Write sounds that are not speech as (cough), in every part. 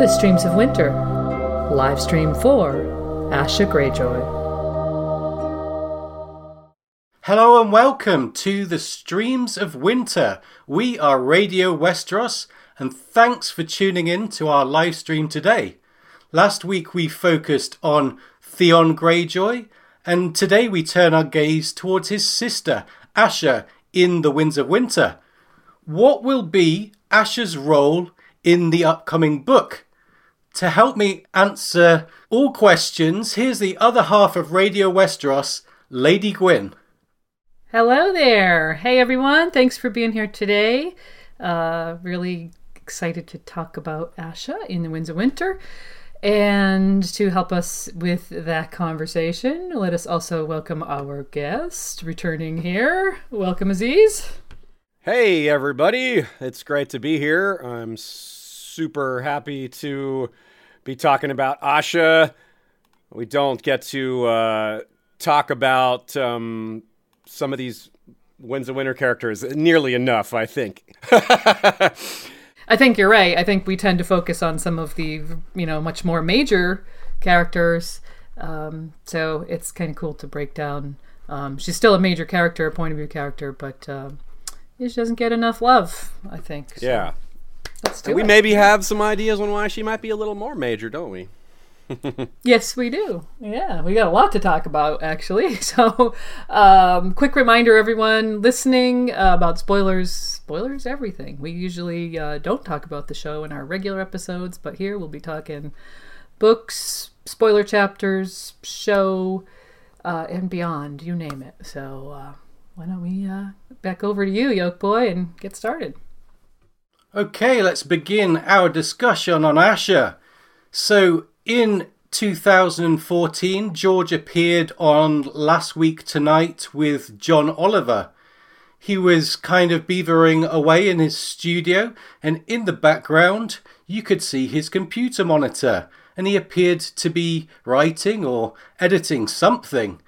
The Streams of Winter, live stream 4, Asha Greyjoy. Hello and welcome to the Streams of Winter. We are Radio Westeros, and thanks for tuning in to our live stream today. Last week we focused on Theon Greyjoy, and today we turn our gaze towards his sister, Asha, in The Winds of Winter. What will be Asha's role in the upcoming book? To help me answer all questions, here's the other half of Radio Westeros, Lady Gwyn. Hello there. Hey everyone. Thanks for being here today. Uh, really excited to talk about Asha in the Winds of Winter. And to help us with that conversation, let us also welcome our guest returning here. Welcome, Aziz. Hey, everybody. It's great to be here. I'm super happy to be talking about Asha. We don't get to uh, talk about um, some of these Winds of Winter characters nearly enough, I think. (laughs) I think you're right. I think we tend to focus on some of the, you know, much more major characters. Um, so it's kind of cool to break down. Um, she's still a major character, a point of view character, but uh, she doesn't get enough love, I think. So yeah. Let's do we it. maybe have some ideas on why she might be a little more major, don't we? (laughs) Yes, we do. Yeah, we got a lot to talk about, actually. (laughs) So, um, quick reminder, everyone listening uh, about spoilers. Spoilers, everything. We usually uh, don't talk about the show in our regular episodes, but here we'll be talking books, spoiler chapters, show, uh, and beyond. You name it. So, uh, why don't we uh, back over to you, Yoke Boy, and get started? Okay, let's begin our discussion on Asha. So, in 2014, George appeared on Last Week Tonight with John Oliver. He was kind of beavering away in his studio, and in the background, you could see his computer monitor, and he appeared to be writing or editing something.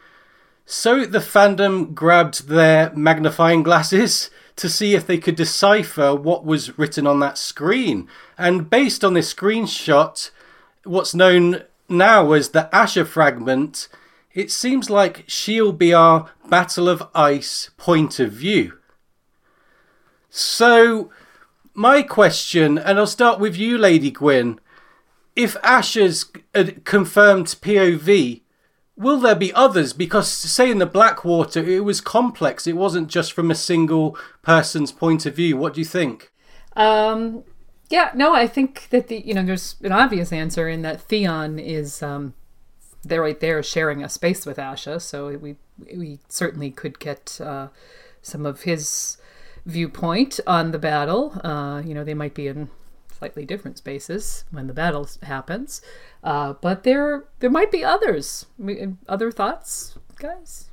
So the fandom grabbed their magnifying glasses to see if they could decipher what was written on that screen. And based on this screenshot, what's known now as the Asha fragment, it seems like she'll be our Battle of Ice point of view. So, my question, and I'll start with you, Lady Gwyn. If Asha's uh, confirmed POV, will there be others? Because, say, in the Blackwater, it was complex. It wasn't just from a single person's point of view. What do you think? Um, yeah, no, I think that the you know there's an obvious answer in that Theon is um, they're right there sharing a space with Asha, so we we certainly could get uh, some of his viewpoint on the battle. Uh, you know, they might be in slightly different spaces when the battle happens, uh, but there there might be others. Other thoughts, guys?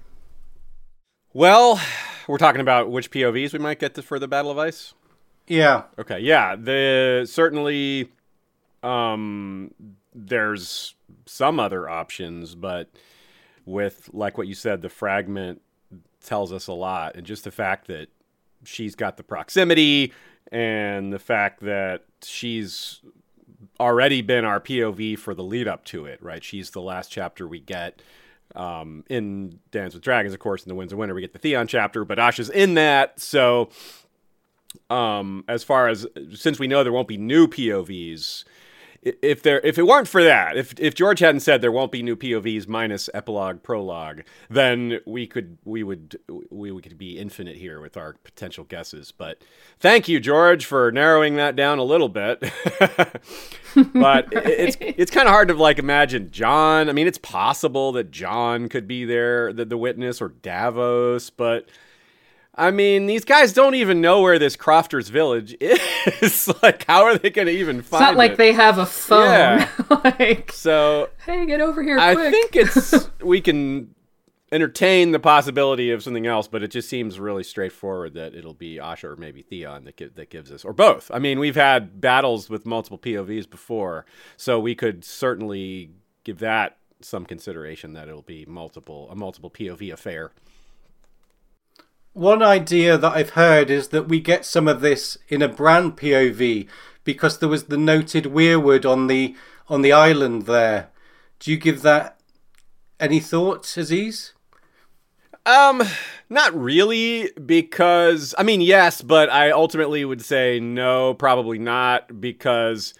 Well, we're talking about which POVs we might get to for the Battle of Ice. Yeah. Okay, yeah, the certainly um there's some other options, but with like what you said, the fragment tells us a lot and just the fact that she's got the proximity and the fact that she's already been our POV for the lead up to it, right? She's the last chapter we get um, in Dance with Dragons, of course, in the Winds of Winter, we get the Theon chapter, but Asha's in that, so um, as far as since we know there won't be new POVs, if there if it weren't for that, if if George hadn't said there won't be new POVs minus epilogue prologue, then we could we would we could be infinite here with our potential guesses. But thank you, George, for narrowing that down a little bit. (laughs) but it's it's kind of hard to like imagine Jon. I mean, it's possible that Jon could be there, the, the witness, or Davos, but I mean, these guys don't even know where this Crofters Village (laughs) is. like, how are they going to even find it? It's not like it? they have a phone. Yeah. (laughs) like, So hey, get over here I quick. think it's (laughs) we can entertain the possibility of something else, but it just seems really straightforward that it'll be Asha or maybe Theon that gi- that gives us, or both. I mean, we've had battles with multiple POVs before, so we could certainly give that some consideration that it'll be multiple a multiple POV affair. One idea that I've heard is that we get some of this in a Bran POV because there was the noted weirwood on the on the island there. Do you give that any thought, Aziz? Um, not really, because I mean, yes, but I ultimately would say no, probably not, because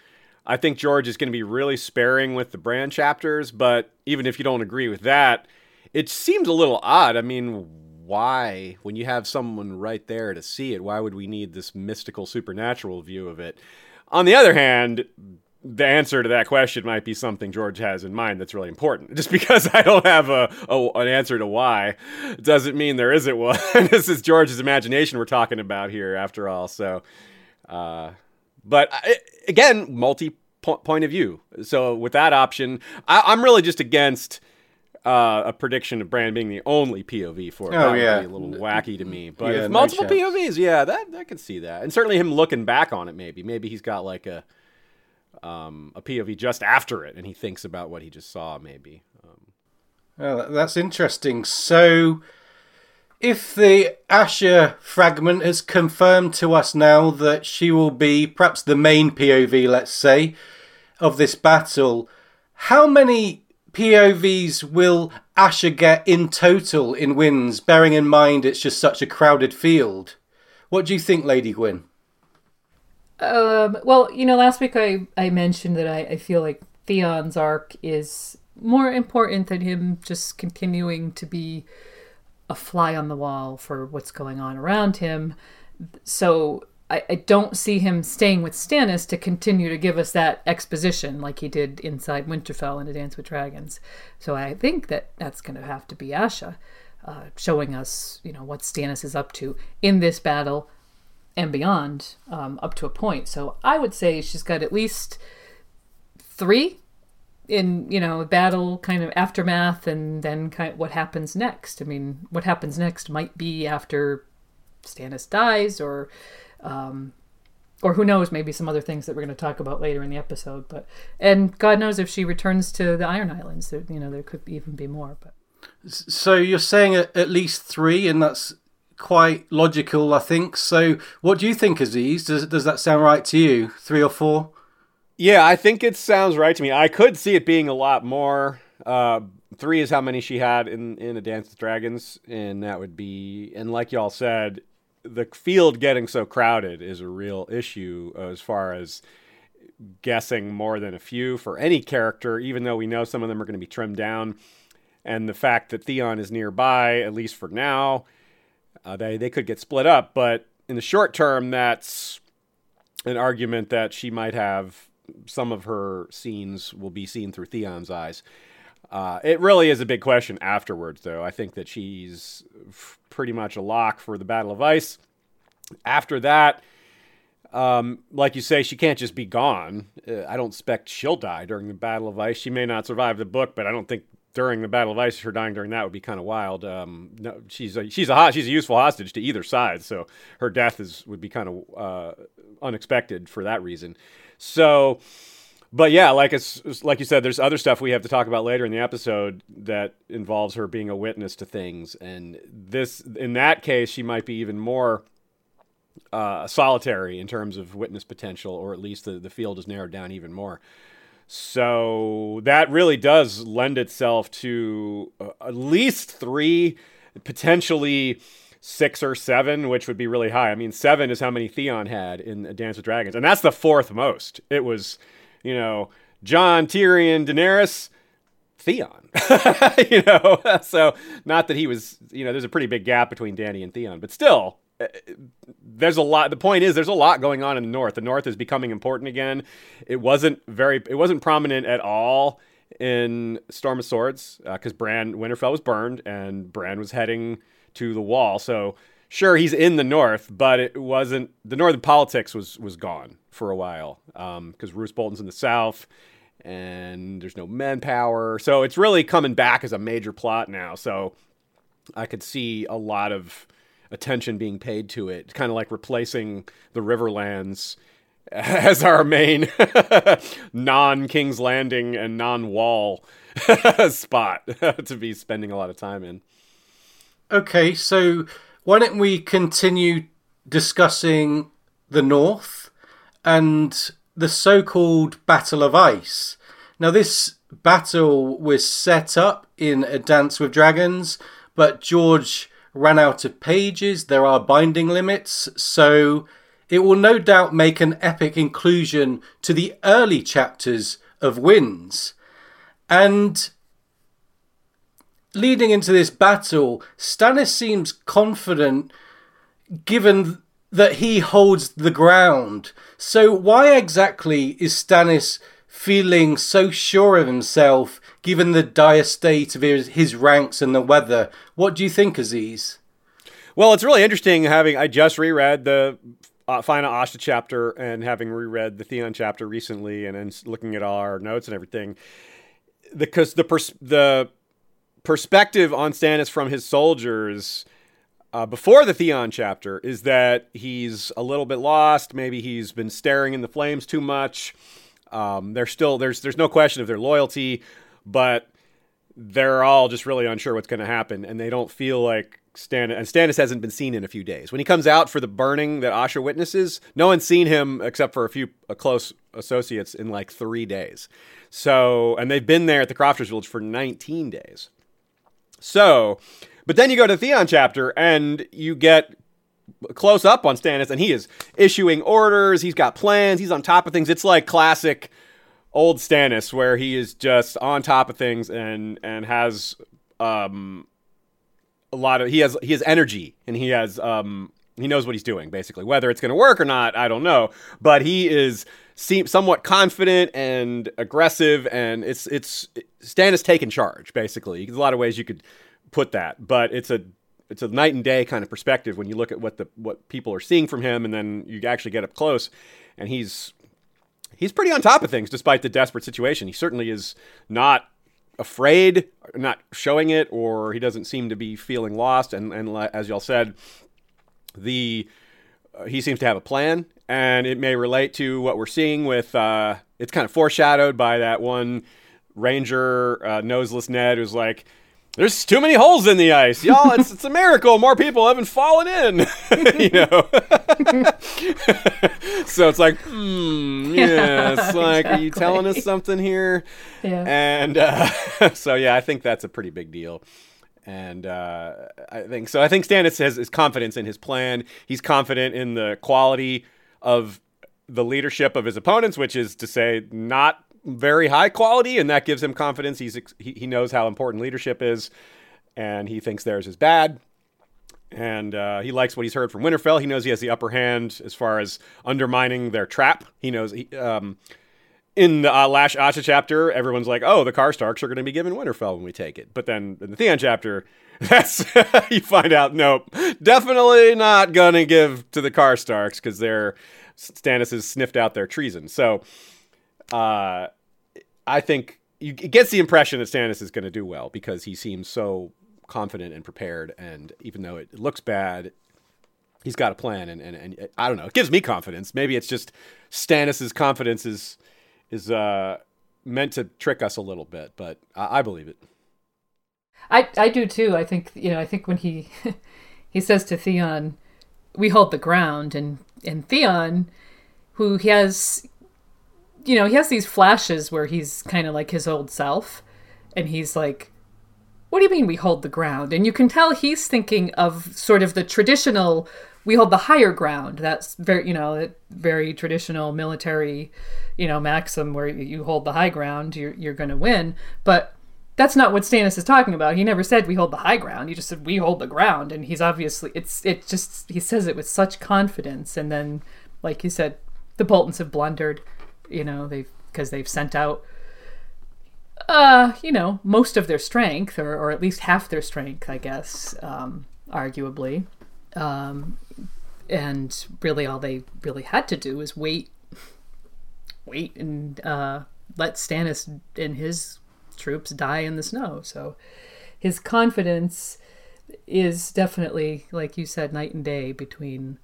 I think George is going to be really sparing with the Bran chapters. But even if you don't agree with that, it seems a little odd. I mean, why, when you have someone right there to see it, why would we need this mystical, supernatural view of it? On the other hand, the answer to that question might be something George has in mind that's really important. (laughs) Just because I don't have a, a an answer to why doesn't mean there isn't one. (laughs) this is George's imagination we're talking about here, after all. So, uh, but I, again, multi point of view. So with that option, I, I'm really just against. Uh, a prediction of Bran being the only POV for it. Oh, yeah. be a little wacky to me. But Yeah, if multiple chance. POVs, yeah, that I could see that, and certainly him looking back on it. Maybe, maybe he's got like a um, a POV just after it, and he thinks about what he just saw. Maybe. Um, that- that's interesting. So, if the Asha fragment has confirmed to us now that she will be perhaps the main POV, let's say, of this battle, how many POVs will Asha get in total in Winds, bearing in mind it's just such a crowded field? What do you think, Lady Gwyn? Um, well, you know, last week I, I mentioned that I, I feel like Theon's arc is more important than him just continuing to be a fly on the wall for what's going on around him. So I, I don't see him staying with Stannis to continue to give us that exposition like he did inside Winterfell in A Dance with Dragons. So I think that that's going to have to be Asha, uh, showing us, you know, what Stannis is up to in this battle and beyond um, up to a point. So I would say she's got at least three in you know battle kind of aftermath and then kind of what happens next. I mean, what happens next might be after Stannis dies or um, or who knows, maybe some other things that we're going to talk about later in the episode. But and God knows if she returns to the Iron Islands, there, you know, there could even be more. But So you're saying at, at least three, and that's quite logical, I think. So what do you think, Aziz? Does, does that sound right to you? Three or four? yeah, I think it sounds right to me. I could see it being a lot more. Uh, three is how many she had in in A Dance with Dragons, and that would be. And like y'all said, the field getting so crowded is a real issue as far as guessing more than a few for any character, even though we know some of them are going to be trimmed down. And the fact that Theon is nearby, at least for now, uh, they they could get split up. But in the short term, that's an argument that she might have some of her scenes will be seen through Theon's eyes. Uh, it really is a big question afterwards, though. I think that she's f- pretty much a lock for the Battle of Ice. After that, um, like you say, she can't just be gone. Uh, I don't expect she'll die during the Battle of Ice. She may not survive the book, but I don't think during the Battle of Ice, her dying during that would be kind of wild. Um, no, she's a, she's a she's a useful hostage to either side, so her death is would be kind of uh, unexpected for that reason. So, but yeah, like it's like you said, there's other stuff we have to talk about later in the episode that involves her being a witness to things, and this in that case, she might be even more uh, solitary in terms of witness potential, or at least the, the field is narrowed down even more. So that really does lend itself to uh, at least three, potentially six or seven, which would be really high. I mean, seven is how many Theon had in Dance with Dragons, and that's the fourth most. It was, you know, Jon, Tyrion, Daenerys, Theon. (laughs) you know, (laughs) so not that he was, you know, there's a pretty big gap between Dany and Theon, but still, uh, there's a lot. The point is, there's a lot going on in the North. The North is becoming important again. It wasn't very, it wasn't prominent at all in Storm of Swords because uh, Bran Winterfell was burned and Bran was heading to the Wall. So sure, he's in the North, but it wasn't. The Northern politics was was gone for a while because um, Roose Bolton's in the South and there's no manpower. So it's really coming back as a major plot now. So I could see a lot of attention being paid to it, kind of like replacing the Riverlands (laughs) as our main (laughs) non King's Landing and non Wall (laughs) spot to be spending a lot of time in. Okay, so why don't we continue discussing the North and the so called Battle of Ice. Now, this battle was set up in A Dance with Dragons, but George ran out of pages. There are binding limits, so it will no doubt make an epic inclusion to the early chapters of Winds. And leading into this battle, Stannis seems confident given that he holds the ground. So, why exactly is Stannis feeling so sure of himself given the dire state of his, his ranks and the weather? What do you think, Aziz? Well, it's really interesting having. I just reread the uh, final Asha chapter and having reread the Theon chapter recently, and then looking at our notes and everything. Because the pers- the perspective on Stannis from his soldiers uh, before the Theon chapter is that he's a little bit lost. Maybe he's been staring in the flames too much. Um, there's still there's there's no question of their loyalty, but they're all just really unsure what's going to happen, and they don't feel like Stannis. And Stannis hasn't been seen in a few days. When he comes out for the burning that Asha witnesses, no one's seen him except for a few uh, close associates in like three days. So, and they've been there at the Crofters Village for 19 days. So, but then you go to Theon chapter and you get close up on Stannis, and he is issuing orders. He's got plans. He's on top of things. It's like classic old Stannis, where he is just on top of things and and has um a lot of he has he has energy and he has um he knows what he's doing basically. Whether it's going to work or not, I don't know, but he is seem somewhat confident and aggressive, and it's it's Stannis taking charge basically. There's a lot of ways you could put that, but it's a it's a night and day kind of perspective when you look at what the what people are seeing from him, and then you actually get up close, and he's he's pretty on top of things despite the desperate situation. He certainly is not afraid, not showing it, or he doesn't seem to be feeling lost. And and as y'all said, the he seems to have a plan, and it may relate to what we're seeing with. Uh, it's kind of foreshadowed by that one ranger, uh, noseless Ned, who's like there's too many holes in the ice, y'all. It's it's a miracle. More people haven't fallen in, (laughs) you know. (laughs) so it's like, hmm, (laughs) yeah. It's like, exactly. are you telling us something here? Yeah. And uh, so yeah, I think that's a pretty big deal. And uh, I think so. I think Stannis has his confidence in his plan. He's confident in the quality of the leadership of his opponents, which is to say, not very high quality, and that gives him confidence. He's he, knows how important leadership is, and he thinks theirs is bad. And uh, he likes what he's heard from Winterfell. He knows he has the upper hand as far as undermining their trap. He knows he, um, in the uh, Lash Asha chapter, everyone's like, "Oh, the Karstarks are going to be given Winterfell when we take it." But then in the Theon chapter, (laughs) that's (laughs) you find out, nope, definitely not going to give to the Karstarks because they're Stannis has sniffed out their treason. So uh, I think you, it gets the impression that Stannis is going to do well because he seems so confident and prepared. And even though it looks bad, he's got a plan. And, and, and I don't know, it gives me confidence. Maybe it's just Stannis's confidence is is uh, meant to trick us a little bit, but I, I believe it. I I do too. I think you know. I think when he (laughs) he says to Theon, "We hold the ground," and and Theon, who he has you know, he has these flashes where he's kind of like his old self, and he's like, "What do you mean we hold the ground?" And you can tell he's thinking of sort of the traditional we hold the higher ground. That's very you know very traditional military, you know maxim where you hold the high ground, you're you're going to win. But that's not what Stannis is talking about. He never said we hold the high ground. He just said we hold the ground, and he's obviously it's it just he says it with such confidence, and then like you said, the Boltons have blundered, you know they've, because they've sent out uh, you know, most of their strength, or, or at least half their strength, I guess, um, arguably. Um, and really, all they really had to do was wait, wait, and uh, let Stannis and his troops die in the snow. So his confidence is definitely, like you said, night and day between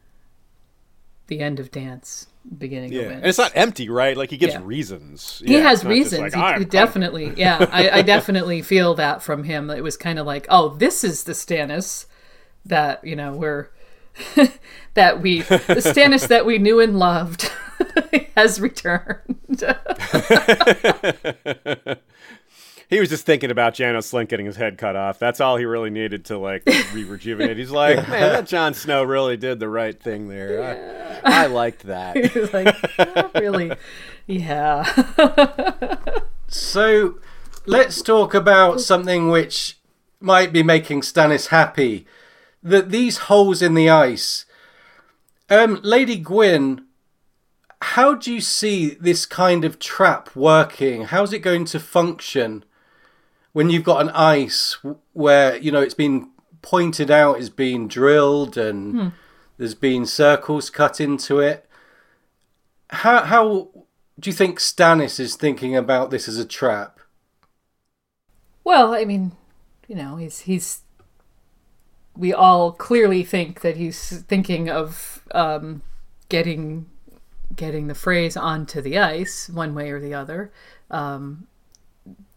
the end of dance beginning yeah. of And it's not empty, right? Like he gives Yeah. reasons. he Yeah, has it's not just reasons. like, he, he definitely, yeah. I, I definitely feel that from him. It was kind of like, oh, this is the Stannis that you know we're (laughs) that we the Stannis that we knew and loved (laughs) has returned. (laughs) He was just thinking about Janos Slynt getting his head cut off. That's all he really needed to like re rejuvenate. He's like, man, that Jon Snow really did the right thing there. I, I liked that. He was like, "Not really, yeah. So let's talk about something which might be making Stannis happy. That these holes in the ice. Um, Lady Gwyn, how do you see this kind of trap working? How's it going to function when you've got an ice where you know it's been pointed out as being drilled and there's been circles cut into it? How how do you think Stannis is thinking about this as a trap? Well, I mean, you know, he's he's. We all clearly think that he's thinking of um, getting getting the Freys onto the ice one way or the other. Um,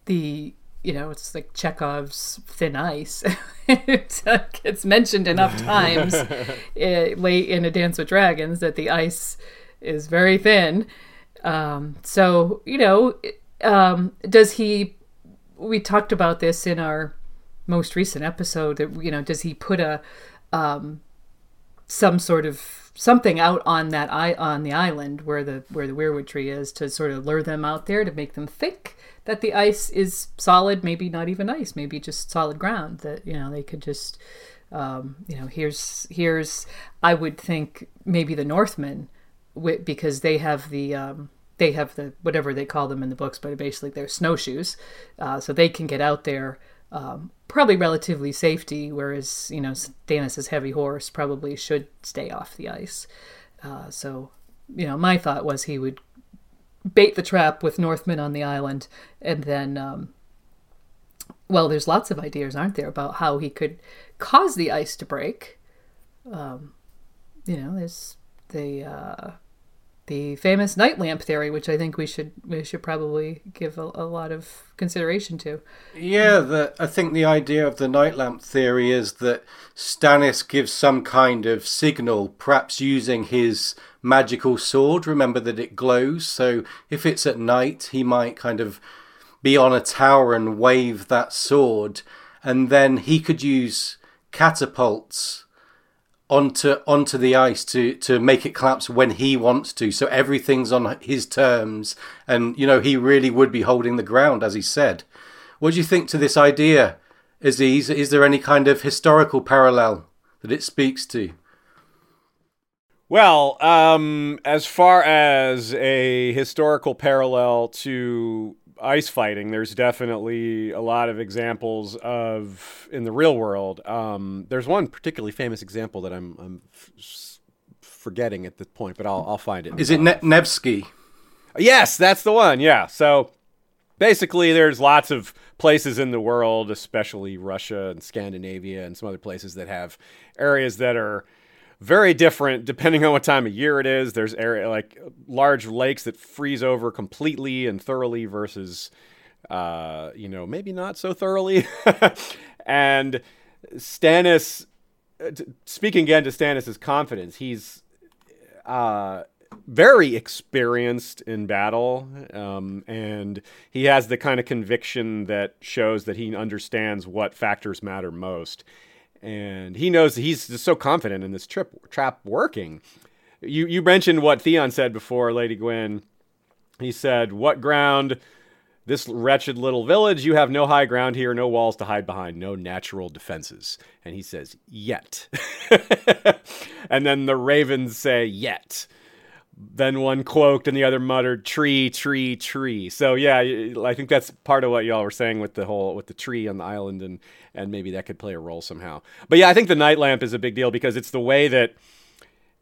the you know it's like Chekhov's thin ice. (laughs) it's, mentioned enough (laughs) times uh, late in A Dance with Dragons that the ice is very thin. Um, so you know, um, does he? We talked about this in our most recent episode. That you know, does he put a um, some sort of something out on that i on the island where the where the weirwood tree is to sort of lure them out there to make them think that the ice is solid maybe not even ice maybe just solid ground that you know they could just um, you know here's here's i would think maybe the northmen because they have the um, they have the whatever they call them in the books but basically they're snowshoes uh, so they can get out there um, probably relatively safety, whereas you know Stannis's heavy horse probably should stay off the ice. Uh, so, you know, my thought was he would bait the trap with Northmen on the island, and then, um, well, there's lots of ideas, aren't there, about how he could cause the ice to break. Um, you know, there's the uh, the famous night lamp theory, which I think we should we should probably give a, a lot of consideration to. Yeah, the, I think the idea of the night lamp theory is that Stannis gives some kind of signal, perhaps using his magical sword. Remember that it glows, so if it's at night, he might kind of be on a tower and wave that sword, and then he could use catapults onto onto the ice to to make it collapse when he wants to. So everything's on his terms. And you know he really would be holding the ground as he said. What do you think to this idea aziz? Is there any kind of historical parallel that it speaks to? Well, um, as far as a historical parallel to ice fighting, there's definitely a lot of examples of in the real world. Um, there's one particularly famous example that I'm, I'm f- forgetting at this point, but I'll, I'll find it. is it ne- nevsky Yes, that's the one. Yeah. So basically, there's lots of places in the world, especially Russia and Scandinavia and some other places that have areas that are very different depending on what time of year it is. There's area like large lakes that freeze over completely and thoroughly versus, uh, you know, maybe not so thoroughly. (laughs) and Stannis, uh, speaking again to Stannis's confidence, he's uh, very experienced in battle, um, and he has the kind of conviction that shows that he understands what factors matter most. And he knows he's just so confident in this trip trap working. You you mentioned what Theon said before, Lady Gwyn. He said, "What ground?" This wretched little village, you have no high ground here, no walls to hide behind, no natural defenses. And he says, Yet. (laughs) and then the ravens say, Yet. Then one cloaked and the other muttered, Tree, tree, tree. So yeah, I think that's part of what y'all were saying with the whole with the tree on the island and and maybe that could play a role somehow. But yeah, I think the night lamp is a big deal because it's the way that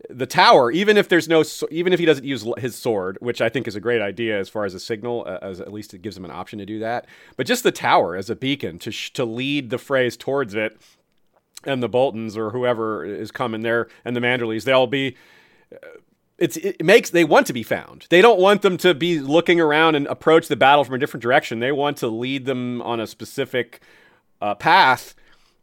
the tower, even if there's no, even if he doesn't use his sword, which I think is a great idea as far as a signal, uh, as at least it gives him an option to do that. But just the tower as a beacon to sh- to lead the Freys towards it, and the Boltons or whoever is coming there, and the Manderlys, they'll be. It's it makes they want to be found. They don't want them to be looking around and approach the battle from a different direction. They want to lead them on a specific uh, path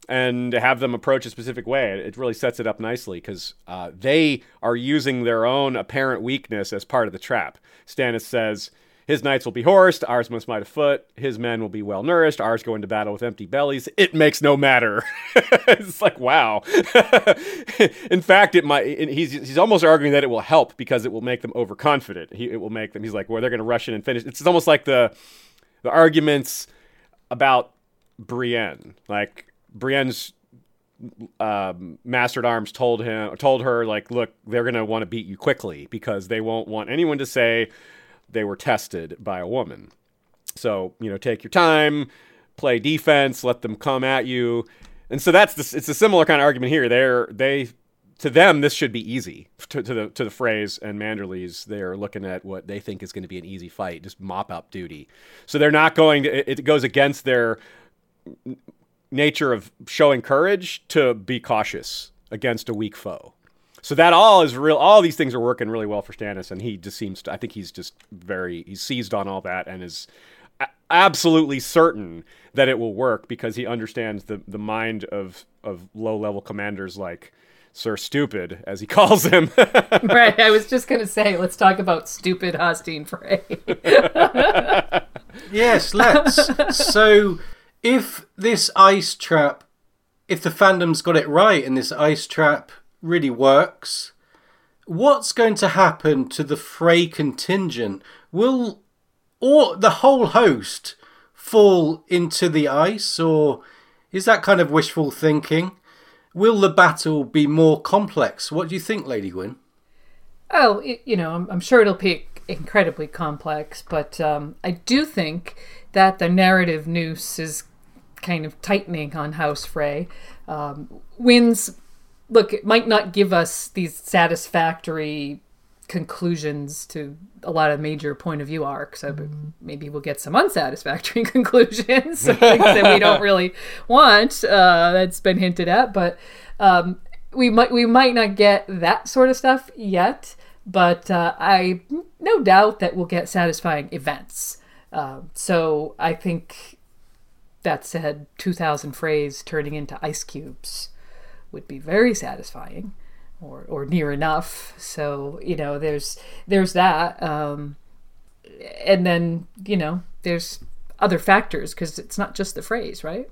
and have them approach a specific way. It really sets it up nicely because uh, they are using their own apparent weakness as part of the trap. Stannis says, his knights will be horsed, ours must might afoot, his men will be well nourished, ours go into battle with empty bellies. It makes no matter. (laughs) it's like, wow. (laughs) In fact, it might, he's, he's almost arguing that it will help because it will make them overconfident. He, it will make them, he's like, well, they're going to rush in and finish. It's almost like the, the arguments about Brienne. Like, Brienne's um, master at arms told him told her like, look, they're gonna want to beat you quickly because they won't want anyone to say they were tested by a woman. So you know, take your time, play defense, let them come at you, and so that's. It's a similar kind of argument here. They're they to them this should be easy to, to the to the Freys and Manderlys. They're looking at what they think is going to be an easy fight, just mop up duty. So they're not going to. It goes against their nature of showing courage to be cautious against a weak foe. So that all is real. All these things are working really well for Stannis, and he just seems to. I think he's just very. He's seized on all that and is absolutely certain that it will work because he understands the the mind of of low level commanders like Sir Stupid, as he (laughs) calls him. (laughs) right. I was just gonna say, let's talk about stupid Hosteen Frey. (laughs) yes, let's. so if this ice trap, if the fandom's got it right and this ice trap really works, what's going to happen to the Frey contingent? Will or the whole host fall into the ice, or is that kind of wishful thinking? Will the battle be more complex? What do you think, Lady Gwyn? Oh, you know, I'm, I'm sure it'll be incredibly complex, but um, I do think that the narrative noose is kind of tightening on House Frey. Um, wins, look, it might not give us these satisfactory conclusions to a lot of major point of view arcs. So maybe we'll get some unsatisfactory (laughs) conclusions, (laughs) things that we don't really want. Uh, that's been hinted at, but um, we might we might not get that sort of stuff yet. But uh, I no doubt that we'll get satisfying events. Uh, so I think that said, 2,000 Freys turning into ice cubes would be very satisfying, or or near enough. So you know, there's there's that, um, and then you know, there's other factors because it's not just the Freys, right?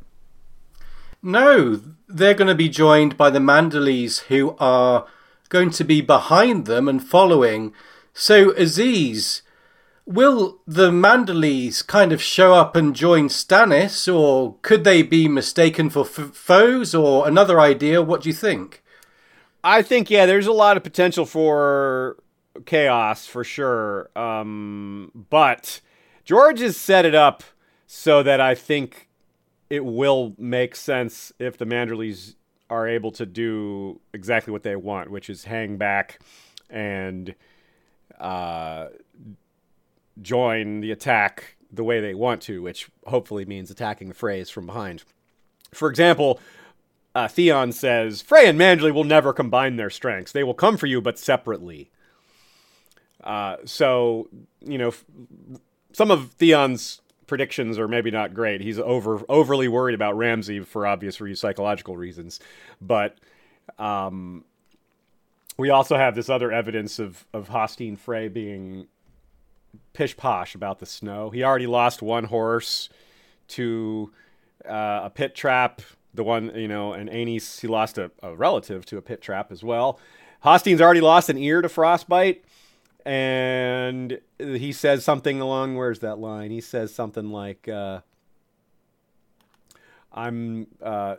No, they're going to be joined by the Manderlys, who are going to be behind them and following. So Aziz Will the Manderlys kind of show up and join Stannis, or could they be mistaken for f- foes, or another idea? What do you think? I think yeah, there's a lot of potential for chaos for sure. Um, but George has set it up so that I think it will make sense if the Manderlys are able to do exactly what they want, which is hang back and uh, join the attack the way they want to, which hopefully means attacking the Freys from behind. For example, uh, Theon says, Frey and Manderley will never combine their strengths. They will come for you, but separately. Uh, so, you know, f- some of Theon's predictions are maybe not great. He's over overly worried about Ramsay for obvious re- psychological reasons. But um, we also have this other evidence of, of Hosteen Frey being pish posh about the snow. He already lost one horse to uh, a pit trap the one you know, and Aenys he lost a, a relative to a pit trap as well. Hosteen's already lost an ear to frostbite, and he says something along. Where's that line? He says something like, uh, "I'm." Uh,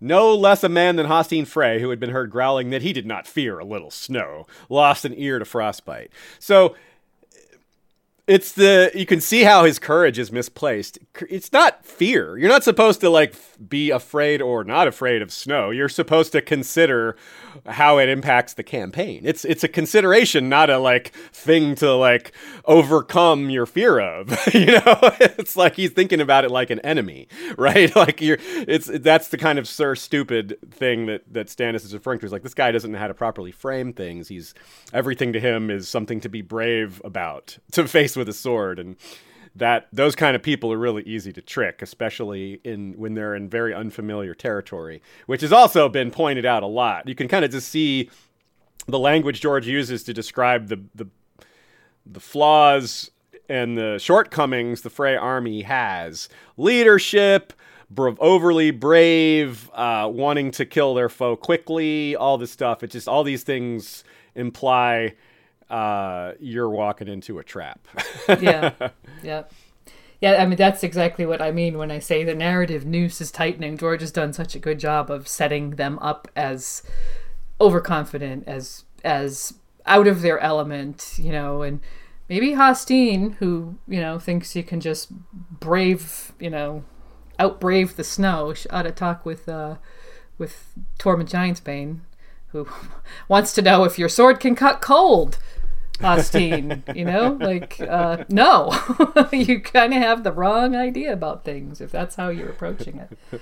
no less a man than Hosteen Frey, who had been heard growling that he did not fear a little snow, lost an ear to frostbite. So it's the you can see how his courage is misplaced. It's not fear. You're not supposed to like be afraid or not afraid of snow. You're supposed to consider how it impacts the campaign. It's it's a consideration, not a like thing to like overcome your fear of. (laughs) you know, (laughs) it's like he's thinking about it like an enemy, (laughs) right? Like you're it's that's the kind of sir stupid thing that that Stannis is referring to. Is like this guy doesn't know how to properly frame things. He's everything to him is something to be brave about, to face with a sword and that those kind of people are really easy to trick, especially in when they're in very unfamiliar territory, which has also been pointed out a lot. You can kind of just see the language George uses to describe the the the flaws and the shortcomings the Frey army has. Leadership, overly brave, uh, wanting to kill their foe quickly, all this stuff. It just all these things imply uh, you're walking into a trap. (laughs) yeah, (laughs) yeah, yeah. I mean, that's exactly what I mean when I say the narrative noose is tightening. George has done such a good job of setting them up as overconfident, as as out of their element, you know, and maybe Hosteen, who you know thinks he can just brave, you know, outbrave the snow, she ought to talk with uh, with Tormund Giantsbane, who (laughs) wants to know if your sword can cut cold. Hosteen, you know? Like, uh, no. (laughs) you kind of have the wrong idea about things if that's how you're approaching it.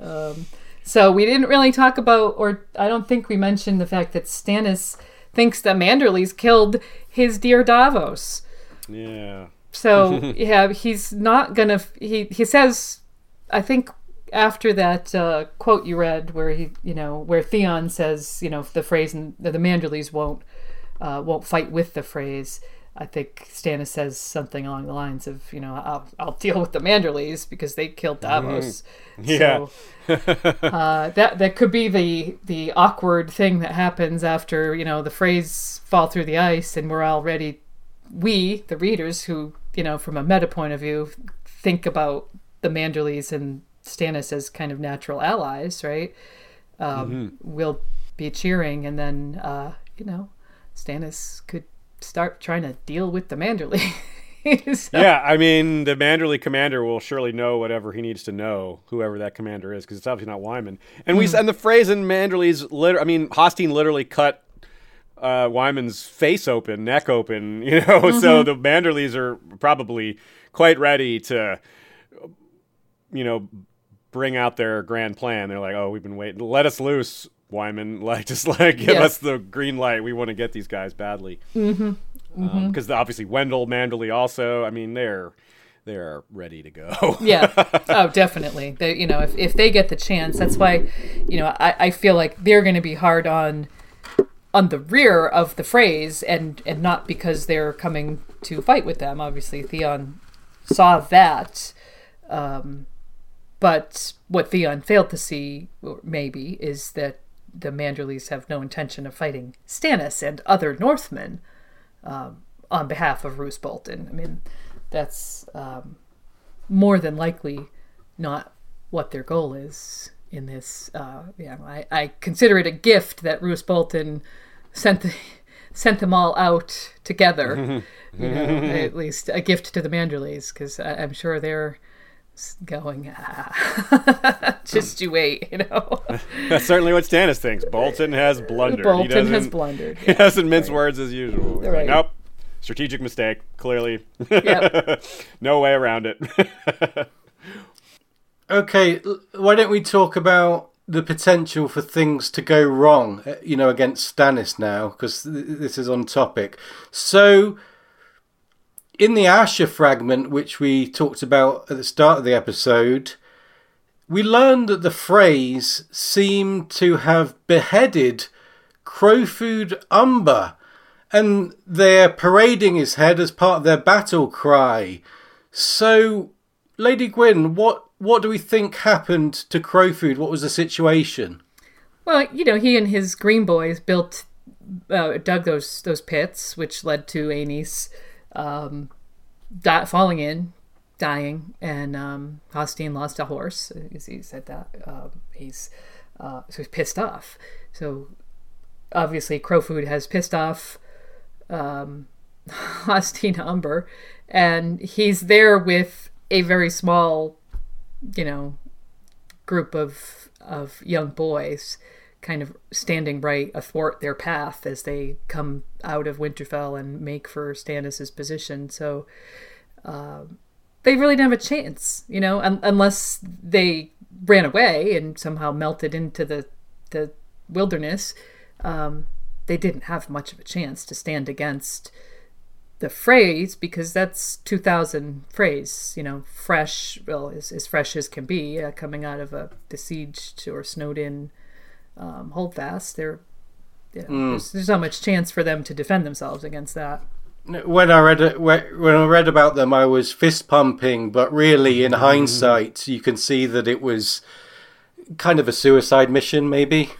Um, so we didn't really talk about, or I don't think we mentioned the fact that Stannis thinks that Manderly's killed his dear Davos. Yeah. So, (laughs) yeah, he's not gonna, he, he says, I think after that uh, quote you read where he, you know, where Theon says, you know, the Freys, and the Manderlys won't uh, won't fight with the Freys. I think Stannis says something along the lines of, you know, I'll, I'll deal with the Manderlys because they killed Davos. Mm-hmm. Yeah. So, (laughs) uh, that that could be the the awkward thing that happens after you know the Freys fall through the ice and we're already we the readers who you know from a meta point of view think about the Manderlys and Stannis as kind of natural allies, right? Um, Mm-hmm. We'll be cheering, and then uh, you know Stannis could start trying to deal with the Manderly. (laughs) So- Yeah, I mean, the Manderly commander will surely know whatever he needs to know, whoever that commander is, because it's obviously not Wyman. And we and the Freys in Manderly's, lit- I mean, Hosteen literally cut uh, Wyman's face open, neck open, (laughs) you know. So the Manderlys are probably quite ready to, you know, bring out their grand plan. They're like, "Oh, we've been waiting. Let us loose, Wyman. (laughs) Like, just like give Yeah. us the green light. We want to get these guys badly." Mm-hmm. Because obviously Wendell, Manderly, also. I mean, they're they're ready to go. (laughs) yeah. (laughs) Oh, definitely. They, you know, if, if they get the chance, that's why, you know, I, I feel like they're going to be hard on on the rear of the Freys and and not because they're coming to fight with them. Obviously, Theon saw that. Um, but what Theon failed to see, or maybe, is that the Manderlys have no intention of fighting Stannis and other Northmen um, on behalf of Roose Bolton. I mean, that's um, more than likely not what their goal is in this. Uh, yeah, I, I consider it a gift that Roose Bolton sent the, (laughs) sent them all out together. (laughs) you know, at least a gift to the Manderlys, because I'm sure they're going, ah, (laughs) just you wait, you know. (laughs) That's certainly what Stannis thinks. Bolton has blundered. he Bolton has doesn't- blundered. (laughs) He doesn't mince words as usual. He's like, nope. Strategic mistake, clearly. Yep. no way around it. Okay, why don't we talk about the potential for things to go wrong, uh, you know, against Stannis now, because th- this is on topic. So, in the Asha fragment, which we talked about at the start of the episode, we learned that the Freys seemed to have beheaded Crowfood Umber, and they're parading his head as part of their battle cry. So, Lady Gwyn, what what do we think happened to Crowfood? What was the situation? Well, you know, he and his Green Boys built, uh, dug those those pits, which led to Aenys um, falling in, dying, and um, Hosteen lost a horse. As he said that uh, he's uh, so he's pissed off. So obviously, Crowfood has pissed off um, (laughs) Hosteen Umber, and he's there with a very small, you know, group of of young boys kind of standing right athwart their path as they come out of Winterfell and make for Stannis's position. So uh, they really didn't have a chance, you know, un- unless they ran away and somehow melted into the the wilderness. Um, they didn't have much of a chance to stand against the Freys because that's 2000 Freys you know fresh well as, as fresh as can be uh, coming out of a besieged or snowed in um, holdfast there you know, mm. there's, there's not much chance for them to defend themselves against that when I read it, when I read about them, I was fist pumping. But really, in mm. hindsight, you can see that it was kind of a suicide mission, maybe.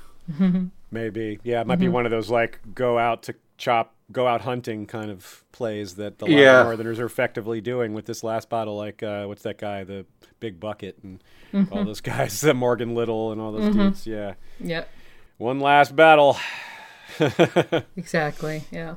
maybe, yeah, it might mm-hmm. be one of those like go out to chop go out hunting kind of plays that the yeah. Northerners are effectively doing with this last battle. Like, uh, what's that guy, the Big Bucket, and mm-hmm. all those (laughs) guys, the Morgan Liddle, and all those mm-hmm. dudes. Yeah. Yep. One last battle. (laughs) exactly. Yeah.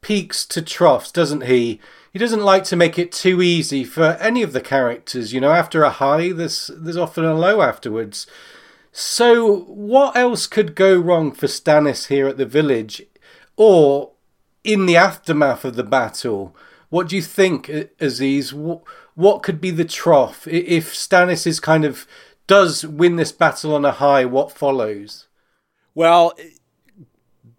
peaks to troughs, doesn't he? he doesn't like to make it too easy for any of the characters. You know, after a high, there's there's often a low afterwards. So, what else could go wrong for Stannis here at the village, or in the aftermath of the battle? What do you think, Aziz? What could be the trough if Stannis is kind of does win this battle on a high? What follows? Well,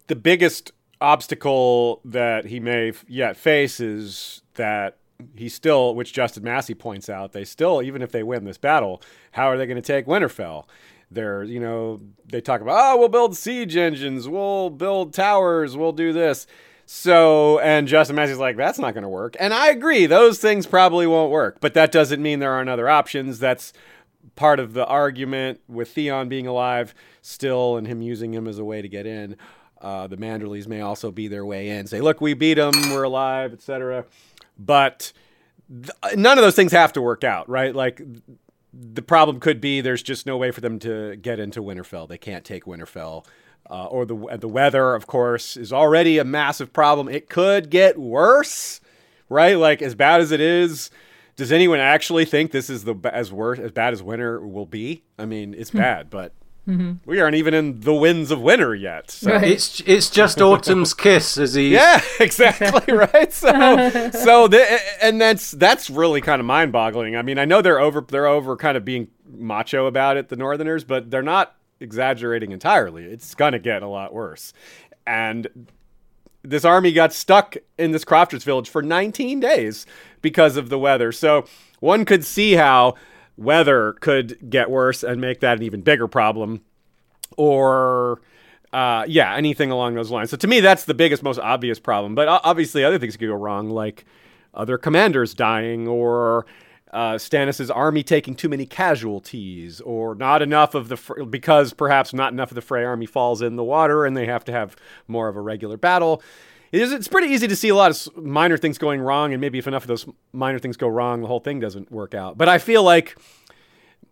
the biggest obstacle that he may yet face is that he still, which Justin Massey points out, they still, even if they win this battle, how are they going to take Winterfell? They're, you know, they talk about, oh, we'll build siege engines, we'll build towers, we'll do this. So, and Justin Massey's like, that's not going to work. And I agree, those things probably won't work, but that doesn't mean there aren't other options. That's part of the argument with Theon being alive still and him using him as a way to get in. Uh, the Manderlys may also be their way in, say, look, we beat them, we're alive, etc. But th- none of those things have to work out, right? Like the problem could be there's just no way for them to get into Winterfell. They can't take Winterfell. Uh, or the the weather, of course, is already a massive problem. It could get worse, right? Like as bad as it is, does anyone actually think this is the as worse as bad as winter will be? I mean, it's hmm. bad, but Mm-hmm. We aren't even in the winds of winter yet. So. Right. It's it's just autumn's kiss, as he. Yeah, (laughs) exactly (laughs) right. So (laughs) so the, and that's that's really kind of mind boggling. I mean, I know they're over they're over kind of being macho about it, the Northerners, but they're not exaggerating entirely. It's gonna get a lot worse, and this army got stuck in this crofters village for 19 days because of the weather. So one could see how weather could get worse and make that an even bigger problem. Or, uh, yeah, anything along those lines. So to me, that's the biggest, most obvious problem. But obviously, other things could go wrong, like other commanders dying or uh, Stannis's army taking too many casualties, or not enough of the because perhaps not enough of the Frey army falls in the water, and they have to have more of a regular battle. It is, pretty easy to see a lot of minor things going wrong, and maybe if enough of those minor things go wrong, the whole thing doesn't work out. But I feel like,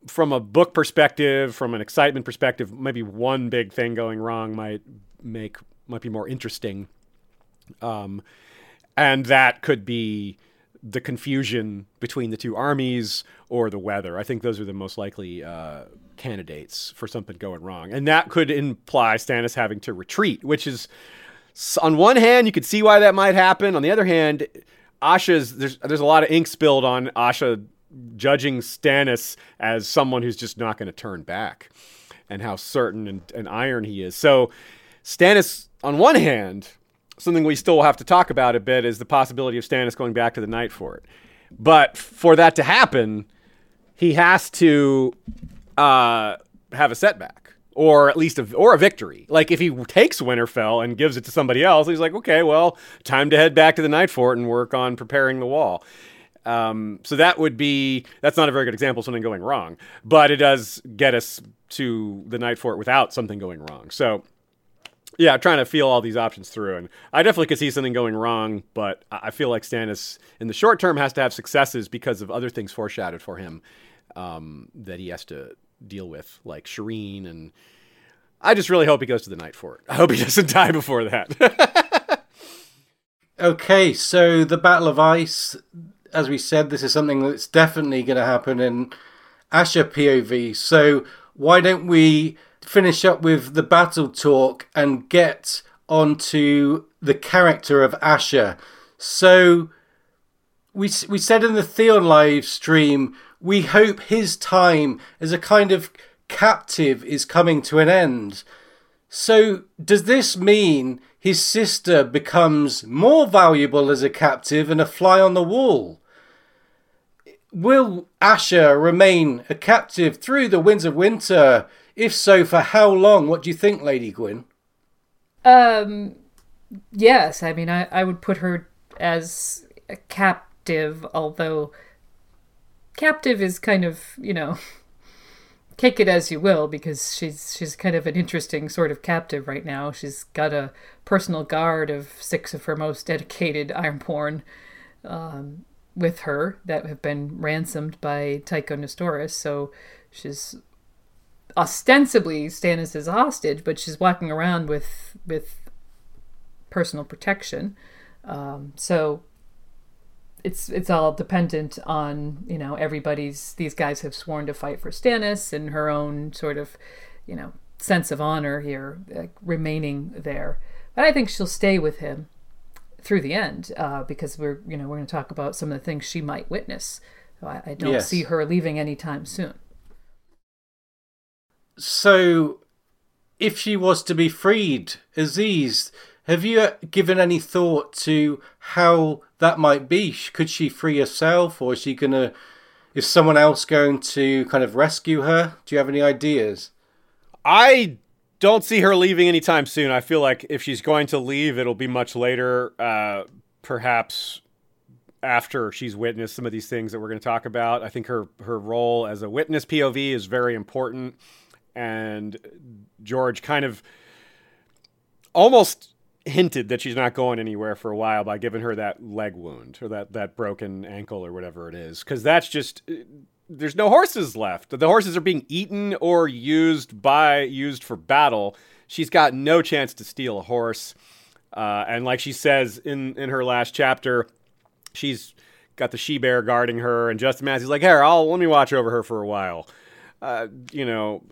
from a book perspective, from an excitement perspective, maybe one big thing going wrong might make might be more interesting. Um, and that could be the confusion between the two armies or the weather. I think those are the most likely uh, candidates for something going wrong. And that could imply Stannis having to retreat, which is, on one hand, you could see why that might happen. On the other hand, Asha's there's there's a lot of ink spilled on Asha judging Stannis as someone who's just not going to turn back, and how certain and, and iron he is. So Stannis, on one hand, something we still have to talk about a bit is the possibility of Stannis going back to the Night Fort. But for that to happen, he has to uh, have a setback, or at least a, or a victory. Like if he takes Winterfell and gives it to somebody else, he's like, okay, well, time to head back to the Night Fort and work on preparing the wall. Um, so that would be that's not a very good example of something going wrong, but it does get us to the Night Fort without something going wrong. So yeah, trying to feel all these options through, and I definitely could see something going wrong. But I feel like Stannis, in the short term, has to have successes because of other things foreshadowed for him um, that he has to deal with, like Shireen, and I just really hope he goes to the Night Fort. I hope he (laughs) doesn't die before that. (laughs) okay, so the Battle of Ice, as we said, this is something that's definitely going to happen in Asha POV. So why don't we? finish up with the battle talk and get onto the character of Asha? So we we said in the Theon live stream we hope his time as a kind of captive is coming to an end. So does this mean his sister becomes more valuable as a captive and a fly on the wall? Will Asha remain a captive through the winds of winter if so, for how long? What do you think, Lady Gwyn? Um, yes. I mean, I, I would put her as a captive, although captive is kind of, you know, (laughs) take it as you will because she's she's kind of an interesting sort of captive right now. She's got a personal guard of six of her most dedicated (laughs) Ironborn um, with her that have been ransomed by Tycho Nestoris. So she's ostensibly Stannis is a hostage, but she's walking around with with personal protection. Um, so it's it's all dependent on you know everybody's. These guys have sworn to fight for Stannis, and her own sort of you know sense of honor here like, remaining there. But I think she'll stay with him through the end uh, because we're you know we're going to talk about some of the things she might witness. So I, I don't yes. see her leaving anytime soon. So, if she was to be freed, Aziz, have you given any thought to how that might be? Could she free herself, or is she gonna? Is someone else going to kind of rescue her? Do you have any ideas? I don't see her leaving anytime soon. I feel like if she's going to leave, it'll be much later. Uh, perhaps after she's witnessed some of these things that we're going to talk about. I think her her role as a witness POV is very important and George kind of almost hinted that she's not going anywhere for a while by giving her that leg wound or that that broken ankle or whatever it is. Because that's just there's no horses left. The horses are being eaten or used by used for battle. She's got no chance to steal a horse. Uh, and like she says in in her last chapter she's got the she bear guarding her. And justin massey's like here i'll let me watch over her for a while. Uh, you know,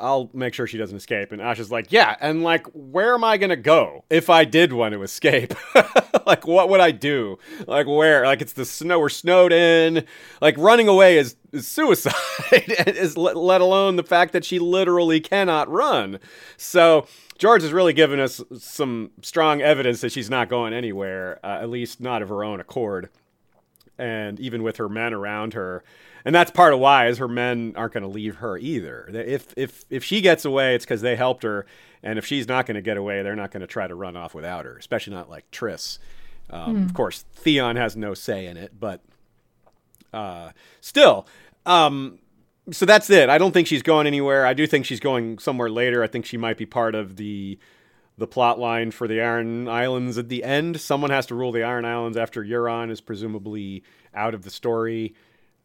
I'll make sure she doesn't escape. And Asha's like, yeah, and like, where am I gonna go if I did want to escape? (laughs) like, what would I do? Like, where? Like, it's the snow. We're snowed in. Like, running away is, is suicide. (laughs) is let, let alone the fact that she literally cannot run. So. George has really given us some strong evidence that she's not going anywhere, uh, at least not of her own accord. And even with her men around her, and that's part of why is her men aren't going to leave her either. If if if she gets away, it's because they helped her, and if she's not going to get away, they're not going to try to run off without her. Especially not like Tris. Um, mm. Of course, Theon has no say in it, but uh, still, um, so that's it. I don't think she's going anywhere. I do think she's going somewhere later. I think she might be part of the the plot line for the Iron Islands at the end. Someone has to rule the Iron Islands after Euron is presumably out of the story.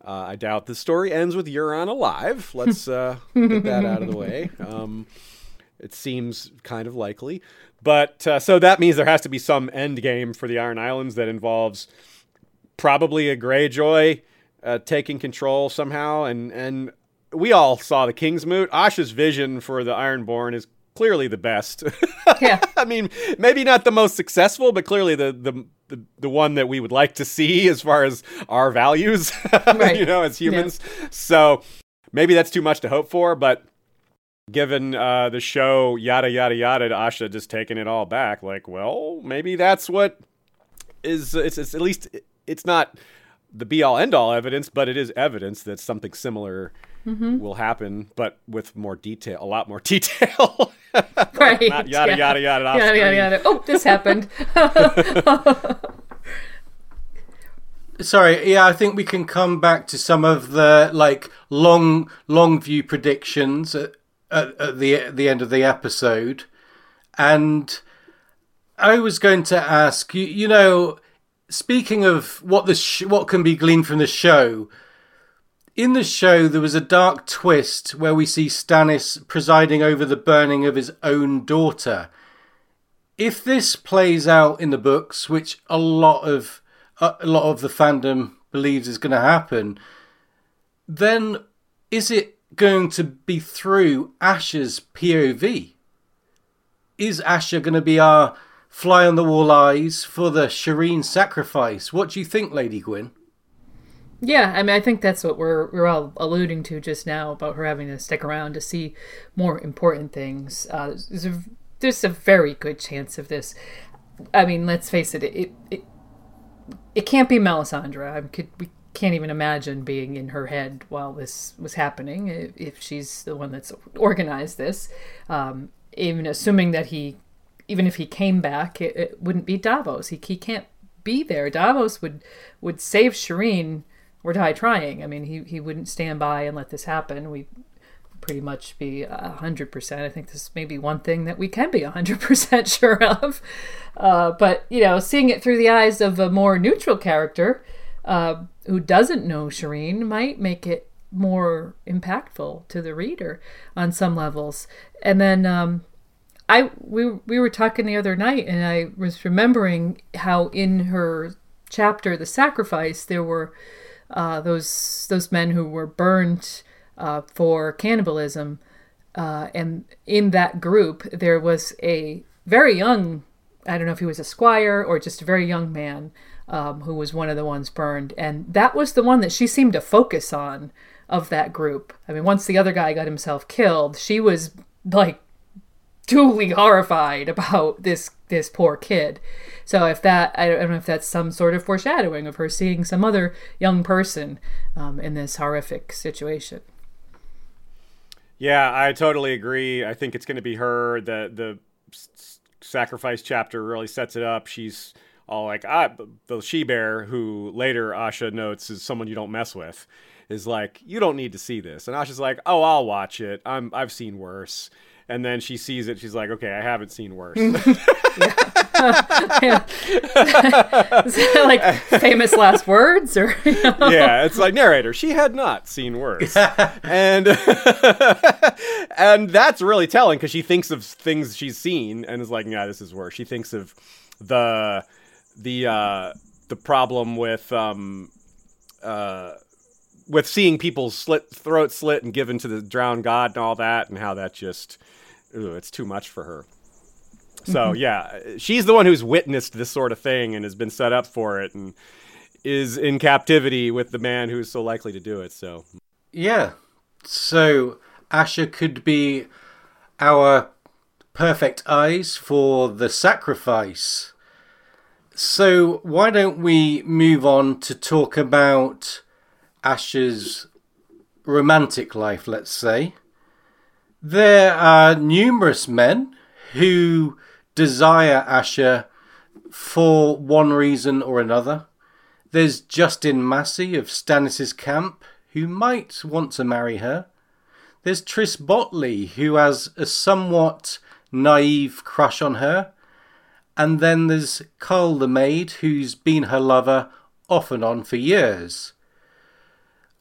Uh, I doubt the story ends with Euron alive. (laughs) Let's uh, get that out of the way. Um, it seems kind of likely, but uh, so that means there has to be some end game for the Iron Islands that involves probably a Greyjoy uh, taking control somehow, and and we all saw the King's Kingsmoot. Asha's vision for the Ironborn is clearly the best. (laughs) Yeah. I mean, maybe not the most successful, but clearly the the the, the one that we would like to see as far as our values, (laughs) Right. you know, as humans. So maybe that's too much to hope for, but given uh, the show yada yada yada, Asha just taking it all back, like, well, maybe that's what is. It's, it's at least it's not the be all end all evidence, but it is evidence that something similar will happen, but with more detail, a lot more (laughs) detail. (laughs) right. Not yada yeah. yada yada. off Yada, yada, yada. Oh, this happened. (laughs) Sorry, yeah, I think we can come back to some of the like long, long view predictions at, at, at the at the end of the episode, and I was going to ask you. You know, speaking of what the sh- what can be gleaned from the show, in the show there was a dark twist where we see Stannis presiding over the burning of his own daughter. If this plays out in the books, which a lot of a lot of the fandom believes is going to happen, then is it going to be through Asha's POV? Is Asha going to be our fly on the wall eyes for the Shireen sacrifice? What do you think, Lady Gwyn? Yeah, I mean, I think that's what we're we're all alluding to just now about her having to stick around to see more important things. Uh, there's a there's a very good chance of this. I mean, let's face it, it it, it can't be Melisandre. I could we can't even imagine being in her head while this was happening if, if she's the one that's organized this. Um, even assuming that he, even if he came back, it, it wouldn't be Davos. He he can't be there. Davos would would save Shireen or die trying. I mean, he he wouldn't stand by and let this happen. We pretty much be a hundred percent. I think this may be one thing that we can be a hundred percent (laughs) sure of. Uh, but you know, seeing it through the eyes of a more neutral character uh, who doesn't know Shireen might make it more impactful to the reader on some levels. And then um, I we we were talking the other night, and I was remembering how in her chapter, the sacrifice, there were uh, those those men who were burned uh, for cannibalism, uh, and in that group there was a very young, I don't know if he was a squire or just a very young man um, who was one of the ones burned, and that was the one that she seemed to focus on of that group. I mean, once the other guy got himself killed, she was like truly horrified about this this poor kid. So if that I don't know if that's some sort of foreshadowing of her seeing some other young person um, in this horrific situation. Yeah, I totally agree. I think it's going to be her. The the sacrifice chapter really sets it up. She's all like, ah, the she bear, who later Asha notes is someone you don't mess with, is like, you don't need to see this. And Asha's like, oh, I'll watch it. I'm I've seen worse. And then she sees it. She's like, okay, I haven't seen worse. (laughs) (laughs) Is that like famous last words or you know? yeah, it's like narrator. She had not seen worse, and (laughs) and that's really telling because she thinks of things she's seen and is like, yeah, this is worse. She thinks of the the uh, the problem with um uh with seeing people's slit throats slit and given to the drowned god and all that, and how that just ooh, it's too much for her. So mm-hmm. yeah, she's the one who's witnessed this sort of thing and has been set up for it and is in captivity with the man who's so likely to do it. So Yeah. So Asha could be our perfect eyes for the sacrifice. So why don't we move on to talk about Asha's romantic life, let's say. There are numerous men who desire Asha for one reason or another. There's Justin Massey of Stannis's camp, who might want to marry her. There's Tris Botley, who has a somewhat naive crush on her. And then there's Qarl the maid, who's been her lover off and on for years.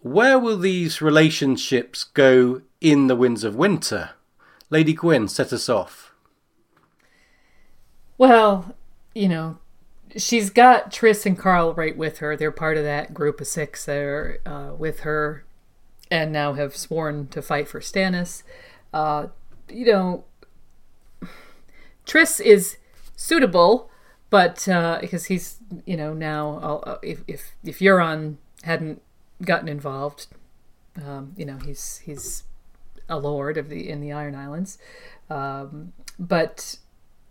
Where will these relationships go in the Winds of Winter? Lady Gwyn, set us off. Well, you know, she's got Tris and Qarl right with her. They're part of that group of six that are uh, with her and now have sworn to fight for Stannis. Uh, you know, Tris is suitable, but uh, because he's, you know, now uh, if if if Euron hadn't gotten involved, um, you know, he's he's a lord of the in the Iron Islands, um, but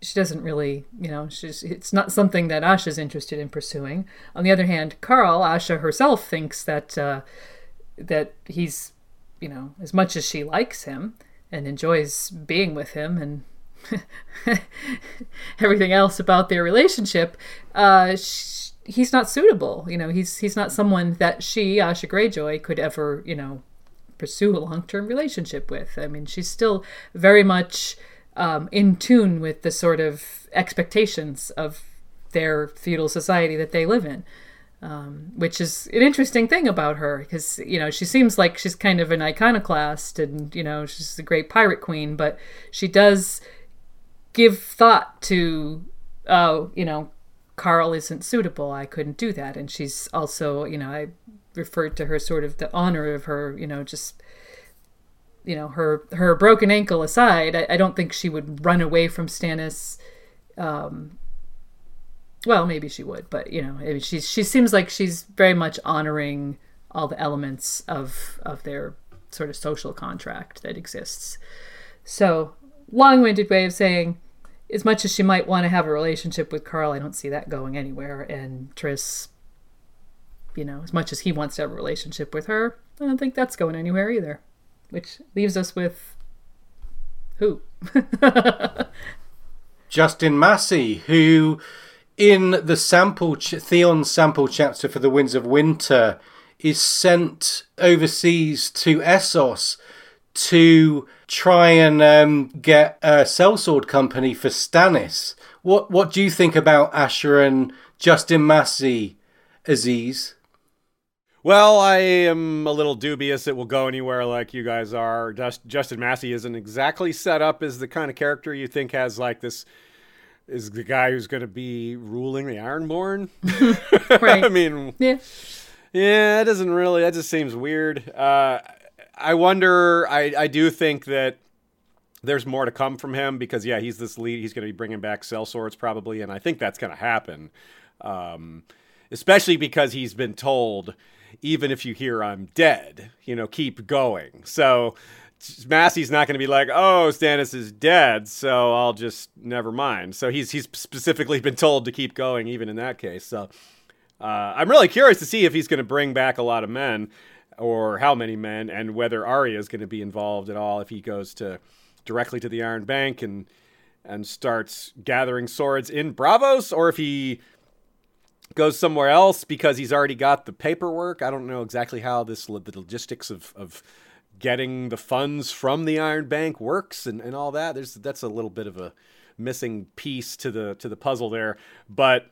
she doesn't really, you know, she's it's not something that Asha's interested in pursuing. On the other hand, Qarl, Asha herself thinks that uh, that he's, you know, as much as she likes him and enjoys being with him and (laughs) everything else about their relationship, uh, she, he's not suitable. You know, he's he's not someone that she, Asha Greyjoy, could ever, you know, pursue a long term relationship with. I mean, she's still very much um, in tune with the sort of expectations of their feudal society that they live in. Um, which is an interesting thing about her because you know she seems like she's kind of an iconoclast and you know she's a great pirate queen but she does give thought to oh you know Qarl isn't suitable i couldn't do that and she's also you know i referred to her sort of the honor of her you know just you know her her broken ankle aside, I, I don't think she would run away from Stannis. Um, well, maybe she would, but you know, I mean, she's she seems like she's very much honoring all the elements of of their sort of social contract that exists. So, long-winded way of saying, as much as she might want to have a relationship with Qarl, I don't see that going anywhere. And Tris, you know, as much as he wants to have a relationship with her, I don't think that's going anywhere either which leaves us with who? (laughs) Justin Massey, who in the sample ch- Theon sample chapter for the Winds of Winter is sent overseas to Essos to try and um, get a sellsword company for Stannis. What what do you think about Asha and Justin Massey, Aziz? Well, I am a little dubious it will go anywhere like you guys are. Just, Justin Massey isn't exactly set up as the kind of character you think has like this is the guy who's going to be ruling the Ironborn. (laughs) (laughs) right. I mean, yeah, yeah, it doesn't really. That just seems weird. Uh, I wonder. I I do think that there's more to come from him because yeah, he's this lead. He's going to be bringing back sellswords probably, and I think that's going to happen. Um, especially because he's been told even if you hear I'm dead, you know, keep going. So Massey's not going to be like, oh, Stannis is dead, so I'll just never mind. So he's he's specifically been told to keep going, even in that case. So uh, I'm really curious to see if he's going to bring back a lot of men, or how many men, and whether Arya is going to be involved at all. If he goes to directly to the Iron Bank and and starts gathering swords in Braavos, or if he goes somewhere else because he's already got the paperwork. I don't know exactly how this the logistics of, of getting the funds from the Iron Bank works and, and all that. There's that's a little bit of a missing piece to the to the puzzle there, but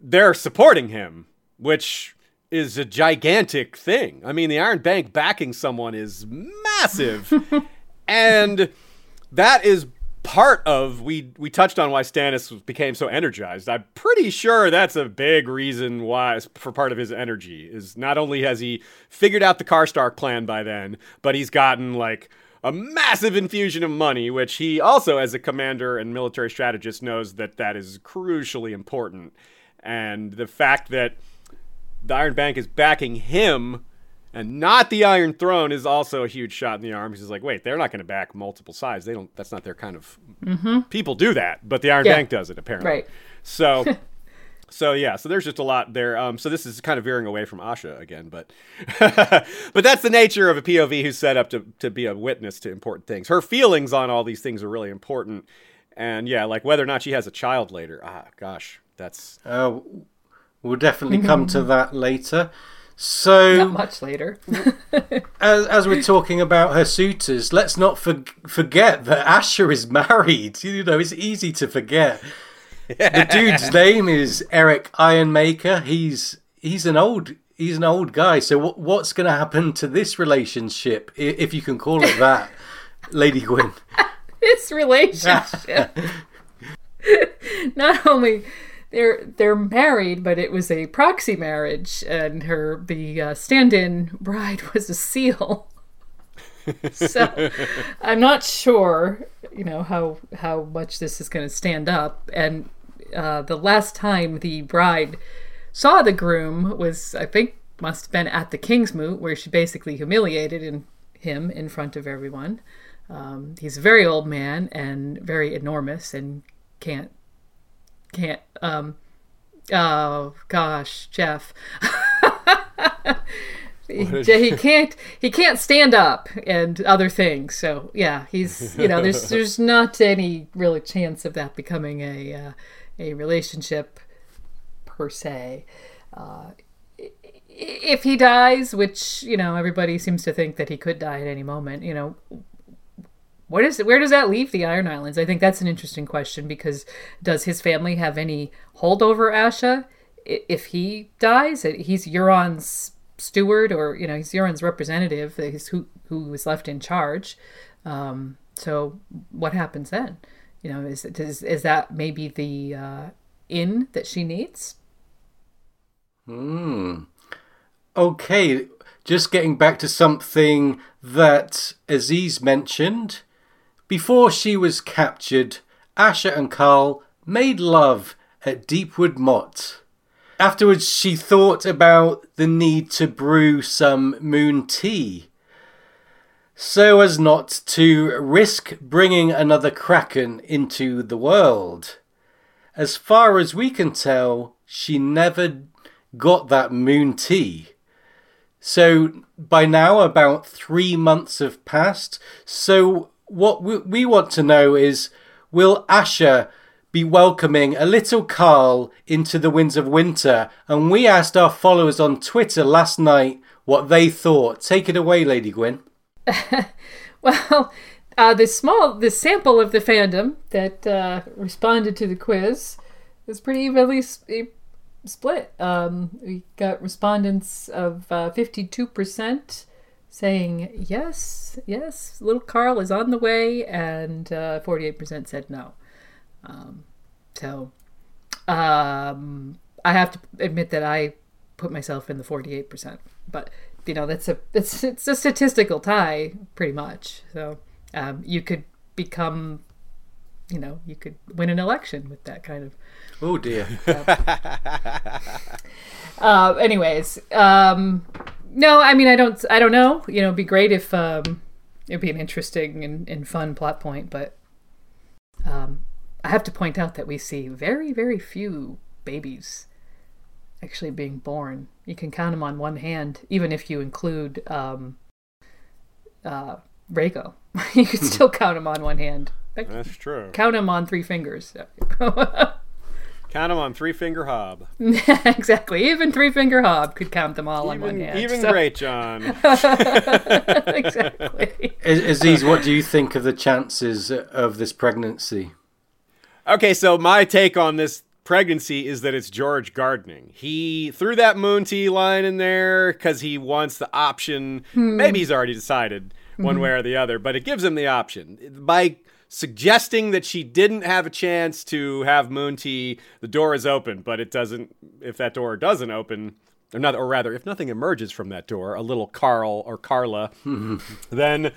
they're supporting him, which is a gigantic thing. I mean, the Iron Bank backing someone is massive. (laughs) and that is part of we we touched on why Stannis became so energized. I'm pretty sure that's a big reason why for part of his energy is not only has he figured out the Karstark plan by then, but he's gotten like a massive infusion of money, which he also, as a commander and military strategist, knows that that is crucially important. And the fact that the Iron Bank is backing him and not the Iron Throne is also a huge shot in the arm. He's like, wait, they're not going to back multiple sides. They don't. That's not their kind of. Mm-hmm. People do that, but the Iron yeah. Bank does it apparently. Right. So. (laughs) So yeah, so there's just a lot there. Um, so this is kind of veering away from Asha again, but (laughs) but that's the nature of a POV who's set up to to be a witness to important things. Her feelings on all these things are really important, and yeah, like whether or not she has a child later. Ah, gosh, that's. Uh, We'll definitely come to (laughs) that later. So, Not much later. (laughs) as, as we're talking about her suitors, let's not for, forget that Asha is married. (laughs) You know, it's easy to forget. The dude's name is Erik Ironmaker. He's he's an old he's an old guy. So what, what's going to happen to this relationship, i- if you can call it that, Lady Gwyn? this relationship. Not only they're they're married, but it was a proxy marriage, and her the uh, stand-in bride (laughs) was a seal. (laughs) so I'm not sure, you know how how much this is going to stand up. And uh, the last time the bride saw the groom was, I think, must have been at the Kingsmoot, where she basically humiliated in, him in front of everyone. Um, he's a very old man and very enormous and can't can't um oh gosh jeff. He, he (laughs) can't he can't stand up and other things so yeah he's you know there's (laughs) there's not any really chance of that becoming a uh, a relationship per se. Uh, if he dies which you know everybody seems to think that he could die at any moment you know what is where does that leave the Iron Islands? I think that's an interesting question because does his family have any hold over Asha if he dies? He's Euron's steward, or you know, he's Euron's representative. He's who who is left in charge. Um, so what happens then? You know, is is is that maybe the uh, in that she needs? Hmm. Okay, just getting back to something that Aziz mentioned. Before she was captured, Asha and Qarl made love at Deepwood Motte. Afterwards, she thought about the need to brew some moon tea so as not to risk bringing another Kraken into the world. As far as we can tell, she never got that moon tea. So by now, about three months have passed. So what we, we want to know is, will Asha be welcoming a little Qarl into the Winds of Winter? And we asked our followers on Twitter last night what they thought. Take it away, Lady Gwyn. (laughs) Well, uh, the small the sample of the fandom that uh, responded to the quiz was pretty evenly s- e- split. Um, we got respondents of uh, fifty-two percent saying yes, yes, little Qarl is on the way, and uh, forty-eight percent said no. Um, so, um, I have to admit that I put myself in the forty-eight percent, but you know that's a it's it's a statistical tie pretty much. So um, you could become, you know, you could win an election with that kind of. Oh dear. (laughs) Uh, anyways, um, no, I mean I don't I don't know. You know, it'd be great if um, it'd be an interesting and, and fun plot point, but um, I have to point out that we see very very few babies actually being born. You can count them on one hand, even if you include um, uh, Rhaego. (laughs) you can still count them on one hand. That's true. count them on three fingers. (laughs) Count them on three finger Hobb. (laughs) exactly. Even three finger Hobb could count them all on one hand. even so- great, John. (laughs) exactly. Aziz, what do you think of the chances of this pregnancy? Okay, so my take on this pregnancy is that it's George gardening. He threw that moon tea line in there because he wants the option. Hmm. Maybe he's already decided one mm-hmm. way or the other, but it gives him the option. By suggesting that she didn't have a chance to have moon tea, the door is open, but it doesn't. If that door doesn't open, or not, or rather, if nothing emerges from that door, a little Qarl or Carla, (laughs) then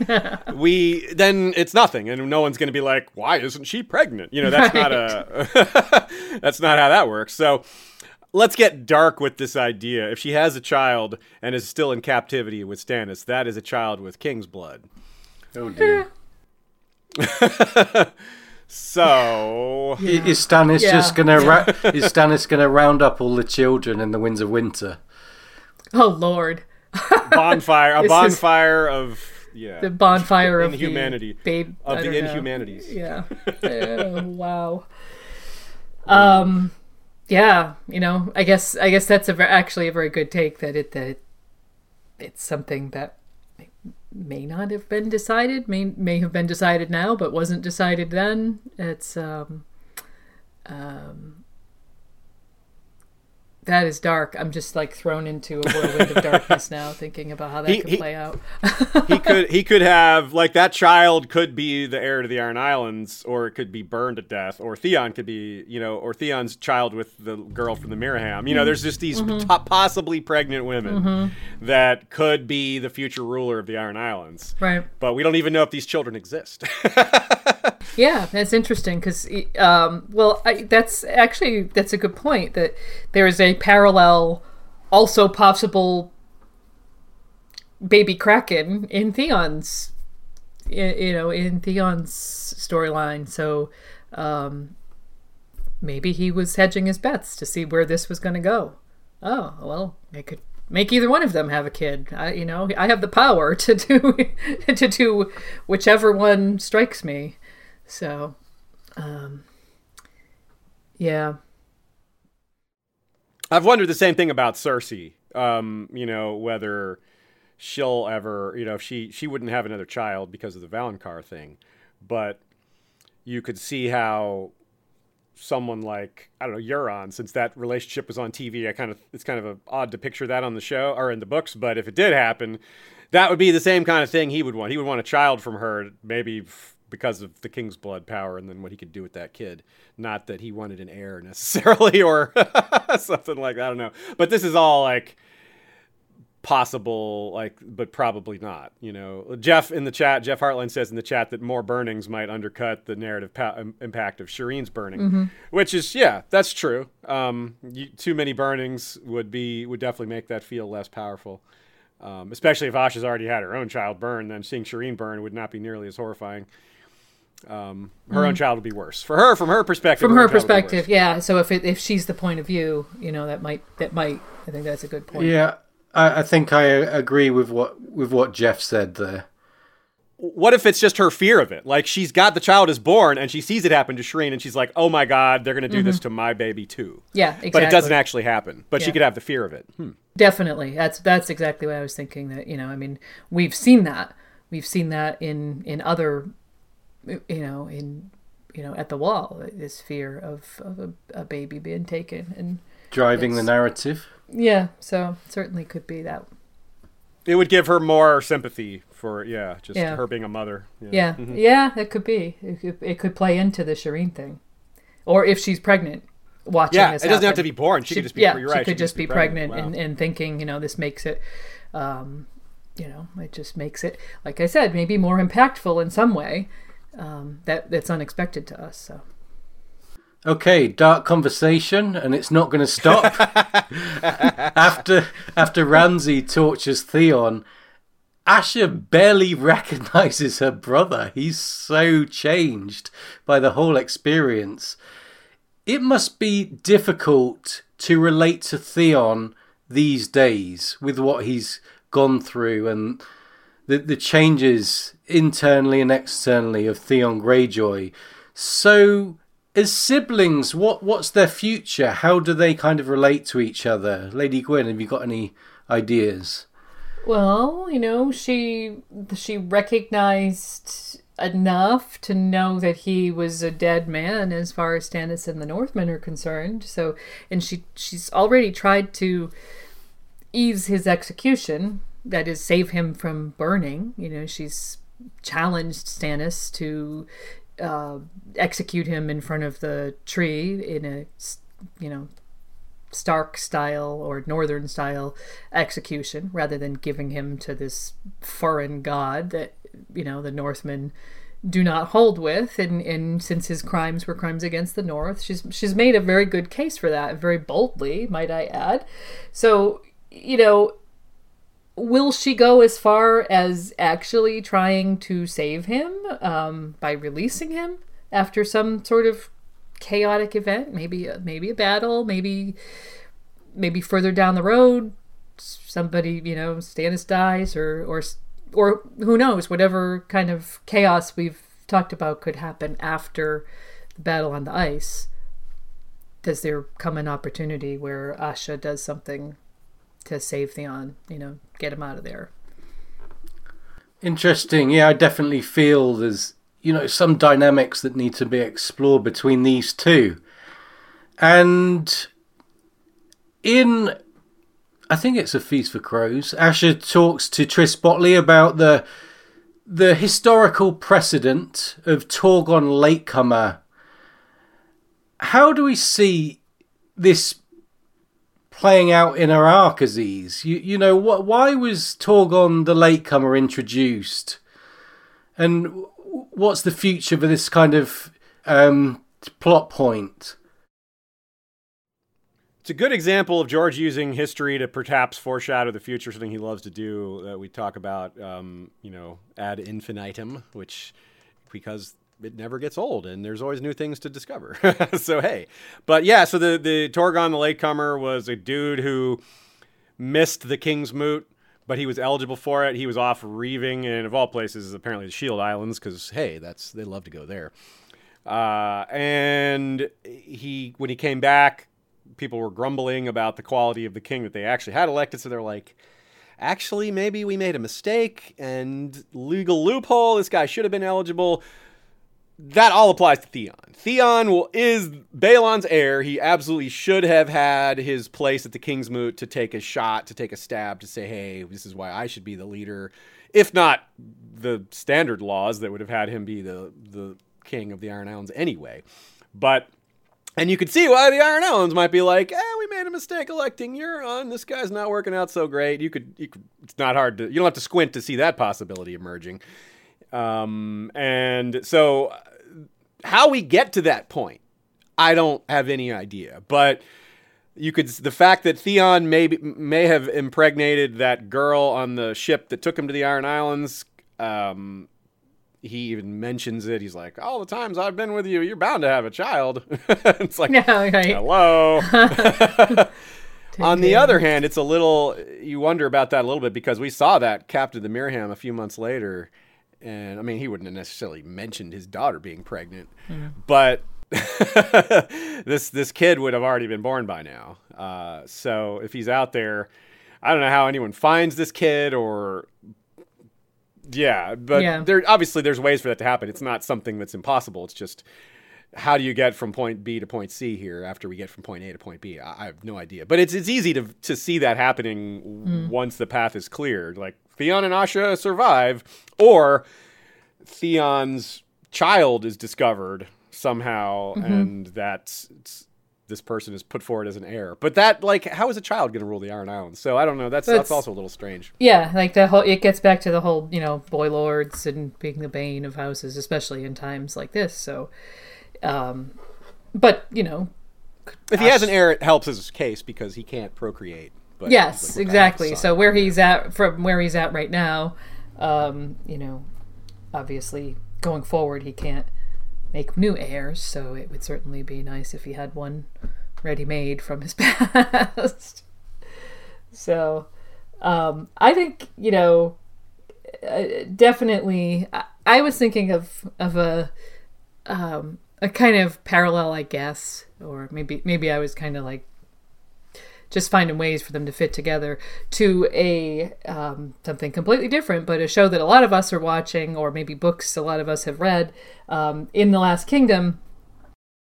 we then it's nothing, and no one's going to be like, "Why isn't she pregnant?" You know, that's not a (laughs) that's not how that works. So let's get dark with this idea. If she has a child and is still in captivity with Stannis, that is a child with king's blood. Oh dear. So I- Is Stannis Yeah. just gonna ra- (laughs) is Stannis gonna round up all the children in the Winds of Winter? Oh Lord, bonfire, a (laughs) bonfire of yeah, the bonfire of inhumanity the babe of the don't know. inhumanities. Yeah. (laughs) Oh, wow. Um. yeah, you know, I guess I guess that's a ver- actually a very good take that it that it, it's something that may not have been decided, may may have been decided now, but wasn't decided then. It's um, um, that is dark. I'm just like thrown into a whirlwind of (laughs) darkness now, thinking about how that He- could he- play out. (laughs) he could he could have like that child could be the heir to the Iron Islands, or it could be burned to death, or Theon could be you know, or Theon's child with the girl from the Myraham. You know, there's just these po- possibly pregnant women that could be the future ruler of the Iron Islands. right. But we don't even know if these children exist. (laughs) Yeah, that's interesting because, um, well, I, that's actually that's a good point. That there is a parallel, also possible baby kraken in Theon's, you know, in Theon's storyline. So um, maybe he was hedging his bets to see where this was going to go. Oh well, I could make either one of them have a kid. I, you know, I have the power (laughs) to do to do whichever one strikes me. So, um, yeah, I've wondered the same thing about Cersei. Um, you know, whether she'll ever, you know, she she wouldn't have another child because of the Valonqar thing, but you could see how someone like I don't know Euron, since that relationship was on TV, I kind of it's kind of a, odd to picture that on the show or in the books. But if it did happen, that would be the same kind of thing he would want. He would want a child from her, maybe because of the king's blood power, and then what he could do with that kid. Not that he wanted an heir (laughs) necessarily, or (laughs) something like that. I don't know. But this is all like possible like but probably not you know jeff in the chat jeff hartline says in the chat that more burnings might undercut the narrative pa- impact of shireen's burning which is yeah that's true um you, too many burnings would be would definitely make that feel less powerful um, especially if asha's already had her own child burn then seeing shireen burn would not be nearly as horrifying um, her own child would be worse for her from her perspective from her own child would be worse. perspective, yeah. So if it, if she's the point of view, you know, that might that might. I think that's a good point. Yeah, I, I think I agree with what with what Jeff said there. what if it's just her fear of it? Like she's got the child is born and she sees it happen to Shireen and she's like, "Oh my god, they're going to do this to my baby too." Yeah, exactly. But it doesn't actually happen. But she could have the fear of it. Hmm. Definitely. That's that's exactly what I was thinking. That you know, I mean, we've seen that. We've seen that in in other, you know, in you know, at the wall. This fear of of a, a baby being taken, and Driving the narrative. yeah, so certainly could be that. It would give her more sympathy for yeah, just Yeah. her being a mother. Yeah, yeah, it could be. It could, it could play into the Shireen thing, or if she's pregnant, watching Yeah, this it doesn't have to be born. She could just be- yeah, you're she could she could just be be pregnant, pregnant. and, and thinking, you know, this makes it, um, you know, it just makes it, like I said, maybe more impactful in some way. Um, that that's unexpected to us. So Okay, dark conversation, and it's not going to stop. (laughs) after after Ramsay tortures Theon, Asha barely recognizes her brother. He's so changed by the whole experience. It must be difficult to relate to Theon these days with what he's gone through and the, the changes internally and externally of Theon Greyjoy. So, as siblings, what what's their future? How do they kind of relate to each other? Lady Gwyn, have you got any ideas? Well, you know, she she recognized enough to know that he was a dead man as far as Stannis and the Northmen are concerned. So, and she she's already tried to ease his execution, that is save him from burning. You know, she's challenged Stannis to uh, execute him in front of the tree in a you know Stark style or Northern style execution rather than giving him to this foreign god that, you know, the Northmen do not hold with and, and since his crimes were crimes against the North, she's she's made a very good case for that, very boldly, might I add. So, you know, will she go as far as actually trying to save him um, by releasing him after some sort of chaotic event? Maybe maybe a battle maybe maybe further down the road somebody you know Stannis dies or or or who knows whatever kind of chaos we've talked about could happen after the battle on the ice. Does there come an opportunity where Asha does something to save Theon? You know, get him out of there. Interesting. Yeah, I definitely feel there's you know some dynamics that need to be explored between these two, and in I think it's a feast for crows. Asha talks to Tris Botley about the the historical precedent of Torgon latecomer. How do we see this playing out in Arrakazes? You you know what? Why was Torgon the latecomer introduced? And what's the future for this kind of um, plot point? It's a good example of George using history to perhaps foreshadow the future, something he loves to do. That we talk about, um, you know, ad infinitum, which because it never gets old and there's always new things to discover. (laughs) so hey, but yeah, so the the Torgon the latecomer was a dude who missed the Kingsmoot, but he was eligible for it. He was off reaving, and of all places, apparently the Shield Islands, because hey, that's they love to go there. Uh, and he when he came back people were grumbling about the quality of the king that they actually had elected. So they're like, actually, maybe we made a mistake and legal loophole. This guy should have been eligible. That all applies to Theon. Theon will, is Balon's heir. He absolutely should have had his place at the Kingsmoot to take a shot, to take a stab, to say, hey, this is why I should be the leader. If not the standard laws that would have had him be the, the king of the Iron Islands anyway. But and you could see why the Iron Islands might be like, eh, we made a mistake electing Euron. This guy's not working out so great. You could, you could it's not hard to, you don't have to squint to see that possibility emerging. Um, and so, how we get to that point, I don't have any idea. But you could, the fact that Theon may may have impregnated that girl on the ship that took him to the Iron Islands, um, he even mentions it. He's like, "All the times I've been with you, you're bound to have a child." (laughs) it's like, right. hello. (laughs) On the other hand, it's a little you wonder about that a little bit because we saw that Captain the Myraham a few months later, and I mean he wouldn't have necessarily mentioned his daughter being pregnant, mm. but (laughs) this this kid would have already been born by now. Uh, so if he's out there, I don't know how anyone finds this kid or yeah, but yeah. there obviously there's ways for that to happen. It's not something that's impossible. It's just how do you get from point B to point C here after we get from point A to point B? I, I have no idea. But it's it's easy to to see that happening mm. once the path is cleared. Like Theon and Asha survive, or Theon's child is discovered somehow, mm-hmm. and that's this person is put forward as an heir. But that, like, how is a child going to rule the Iron Islands? So I don't know. That's that's also a little strange. Yeah, like the whole. It gets back to the whole, you know, boy lords and being the bane of houses, especially in times like this. So, um, but you know, if he has an heir, it helps his case because he can't procreate. But yes, exactly. So where he's at from where he's at right now, um, you know, obviously going forward, he can't make new heirs, so it would certainly be nice if he had one ready made from his (laughs) past. so um, I think, you know, uh, definitely, I, I, was thinking of, of a, um, a kind of parallel, I guess, or maybe, maybe I was kind of like just finding ways for them to fit together to a um, something completely different, but a show that a lot of us are watching, or maybe books a lot of us have read. Um, in the Last Kingdom,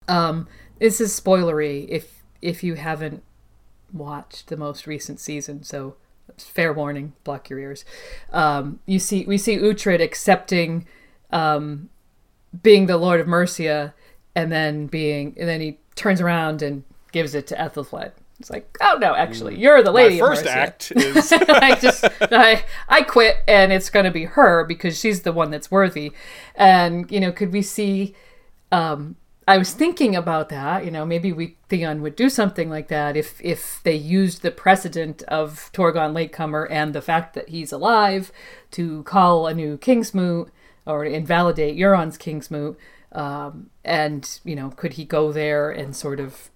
um, this is spoilery if if you haven't watched the most recent season. So fair warning, block your ears. Um, you see, we see Uhtred accepting um, being the Lord of Mercia, and then being, and then he turns around and gives it to Ethelflaed. It's like, oh no, actually, mm. you're the lady. My first act (laughs) is I just I I quit, and it's going to be her because she's the one that's worthy. And you know, could we see? Um, I was thinking about that. You know, maybe we Theon would do something like that if if they used the precedent of Torgon Latecomer and the fact that he's alive to call a new Kingsmoot or invalidate Euron's Kingsmoot. Um, and you know, could he go there and sort of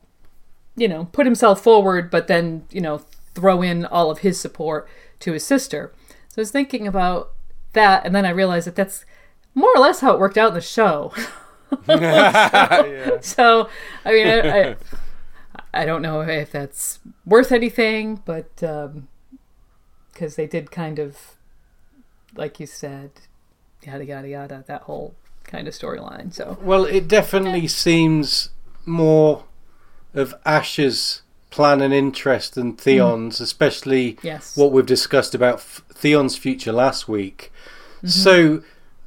you know, put himself forward, but then, you know, throw in all of his support to his sister. So I was thinking about that, and then I realized that that's more or less how it worked out in the show. so, (laughs) yeah. so, I mean, I, I, I don't know if that's worth anything, but um, because they did kind of, like you said, yada yada yada, that whole kind of storyline. So Well, it definitely seems more of Asha's plan and interest than Theon's, especially Yes. what we've discussed about F- Theon's future last week. Mm-hmm. So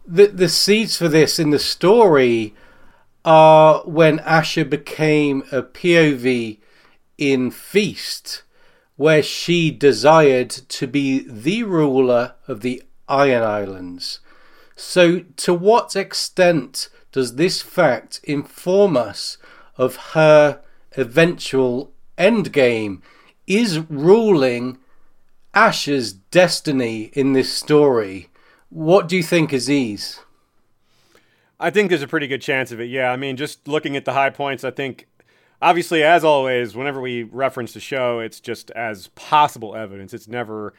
the the seeds for this in the story are when Asha became a POV in Feast, where she desired to be the ruler of the Iron Islands. So, to what extent does this fact inform us of her eventual endgame? Is ruling Asha's destiny in this story? What do you think, Aziz? I think there's a pretty good chance of it. Yeah, I mean, just looking at the high points, I think obviously, as always, whenever we reference the show, it's just as possible evidence. It's never,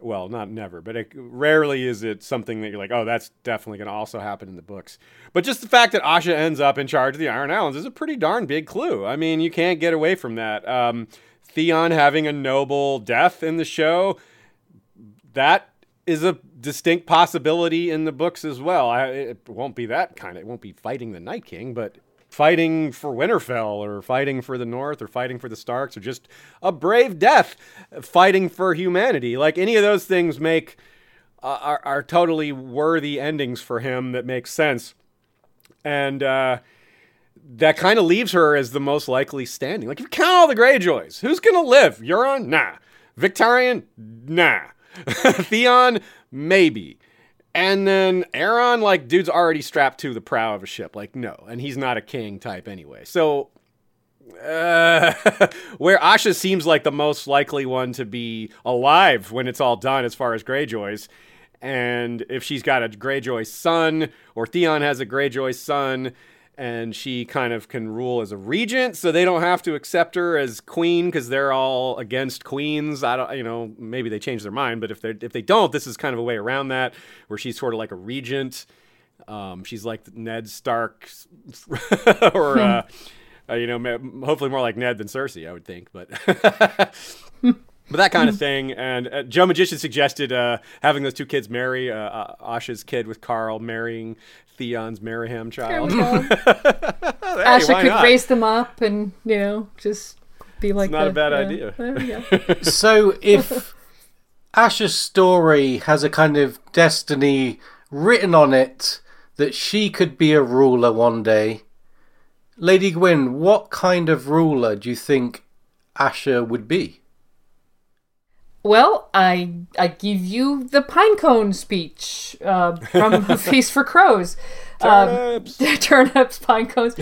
well, not never, but it, rarely is it something that you're like, oh, that's definitely going to also happen in the books. But just the fact that Asha ends up in charge of the Iron Islands is a pretty darn big clue. I mean, you can't get away from that. Um, Theon having a noble death in the show, that is a distinct possibility in the books as well. I, it won't be that kind of. It won't be fighting the Night King, but fighting for Winterfell, or fighting for the North, or fighting for the Starks, or just a brave death, fighting for humanity. Like any of those things make uh, are, are totally worthy endings for him that make sense, and. uh that kind of leaves her as the most likely standing. Like, if you count all the Greyjoys, who's going to live? Euron? Nah. Victarion? Nah. (laughs) Theon? Maybe. And then Aeron, like, dude's already strapped to the prow of a ship. Like, no. And he's not a king type anyway. So, uh, (laughs) where Asha seems like the most likely one to be alive when it's all done as far as Greyjoys. And if she's got a Greyjoy son, or Theon has a Greyjoy son, and she kind of can rule as a regent, so they don't have to accept her as queen because they're all against queens. I don't, you know, maybe they change their mind, but if they if they don't, this is kind of a way around that, where she's sort of like a regent. Um, she's like Ned Stark, (laughs) or uh, uh, you know, hopefully more like Ned than Cersei, I would think, but. (laughs) But that kind of thing, and uh, Joe Magician suggested uh, having those two kids marry uh, uh, Asha's kid with Qarl marrying Theon's Myraham child. (laughs) Hey, Asha could not? raise them up and you know just be like it's not the- a bad yeah, idea. there we go. (laughs) So if Asha's story has a kind of destiny written on it that she could be a ruler one day, Lady Gwyn, what kind of ruler do you think Asha would be? Well, I I give you the pinecone speech uh, from (laughs) Feast for Crows. Turnips. Um, (laughs) turnips, pine cones.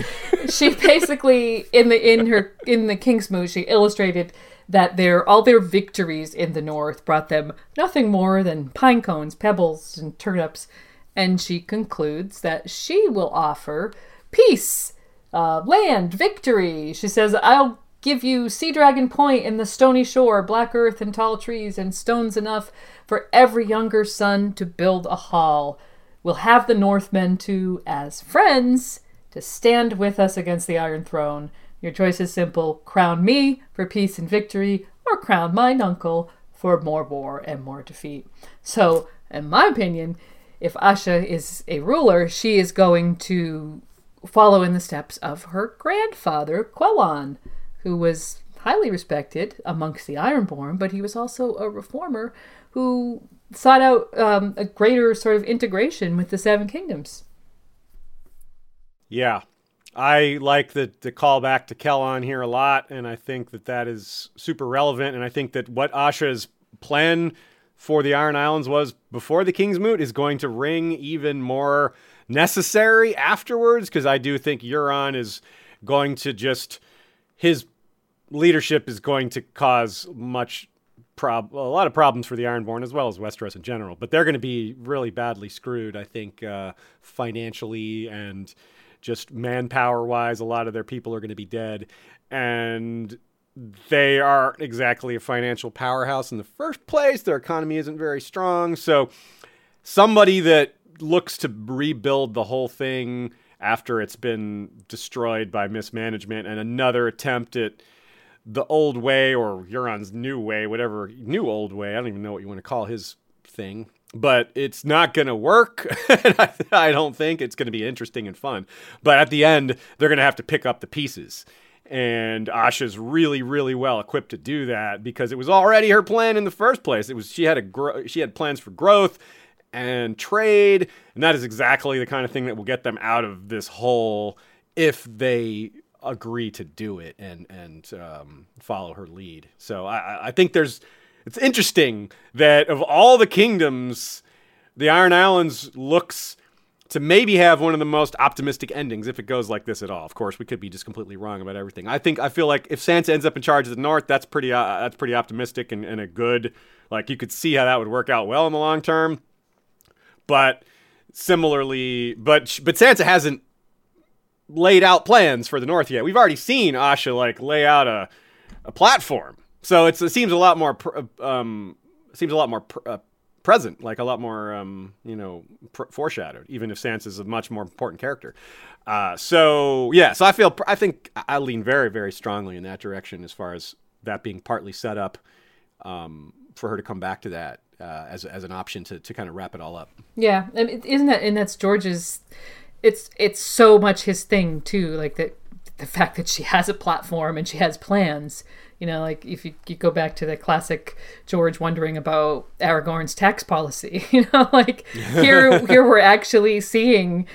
She (laughs) basically in the in her in the Kingsmoot, she illustrated that their all their victories in the north brought them nothing more than pine cones, pebbles, and turnips, and she concludes that she will offer peace, uh, land, victory. She says, "I'll give you Sea Dragon Point and the stony shore, black earth and tall trees, and stones enough for every younger son to build a hall. We'll have the Northmen too as friends, to stand with us against the Iron Throne. Your choice is simple crown me for peace and victory, or crown mine uncle for more war and more defeat. So, in my opinion, if Asha is a ruler, she is going to follow in the steps of her grandfather, Quellon, who was highly respected amongst the Ironborn, but he was also a reformer who sought out um, a greater sort of integration with the Seven Kingdoms. Yeah. I like the, the callback to Quellon here a lot, and I think that that is super relevant. And I think that what Asha's plan for the Iron Islands was before the Kingsmoot is going to ring even more necessary afterwards, because I do think Euron is going to just his leadership is going to cause much prob a lot of problems for the Ironborn as well as Westeros in general. But they're going to be really badly screwed, I think, uh, financially and just manpower wise. A lot of their people are going to be dead, and they aren't exactly a financial powerhouse in the first place. Their economy isn't very strong, so somebody that looks to rebuild the whole thing after it's been destroyed by mismanagement and another attempt at the old way or Euron's new way, whatever new old way. I don't even know what you want to call his thing, but it's not going to work. (laughs) I, I don't think it's going to be interesting and fun. But at the end, they're going to have to pick up the pieces. And Asha's really, really well equipped to do that because it was already her plan in the first place. It was she had a gro- she had plans for growth and trade, and that is exactly the kind of thing that will get them out of this hole if they agree to do it and and um, follow her lead. So I, I think there's it's interesting that of all the kingdoms, the Iron Islands looks to maybe have one of the most optimistic endings if it goes like this at all. Of course, we could be just completely wrong about everything. I think I feel like if Sansa ends up in charge of the North, that's pretty uh, that's pretty optimistic and, and a good like you could see how that would work out well in the long term. But similarly, but but Sansa hasn't laid out plans for the North yet. We've already seen Asha like lay out a a platform, so it seems a lot more pr- um seems a lot more pr- uh, present, like a lot more um you know pr- foreshadowed. Even if Sansa's a much more important character. Uh, so yeah, so I feel I think I lean very very strongly in that direction as far as that being partly set up um, for her to come back to that uh, as as an option to to kind of wrap it all up. Yeah, I mean, isn't that and that's George's? It's it's so much his thing too. Like that, the fact that she has a platform and she has plans. You know, like if you, you go back to the classic George wondering about Aragorn's tax policy. (laughs) You know, like here (laughs) here we're actually seeing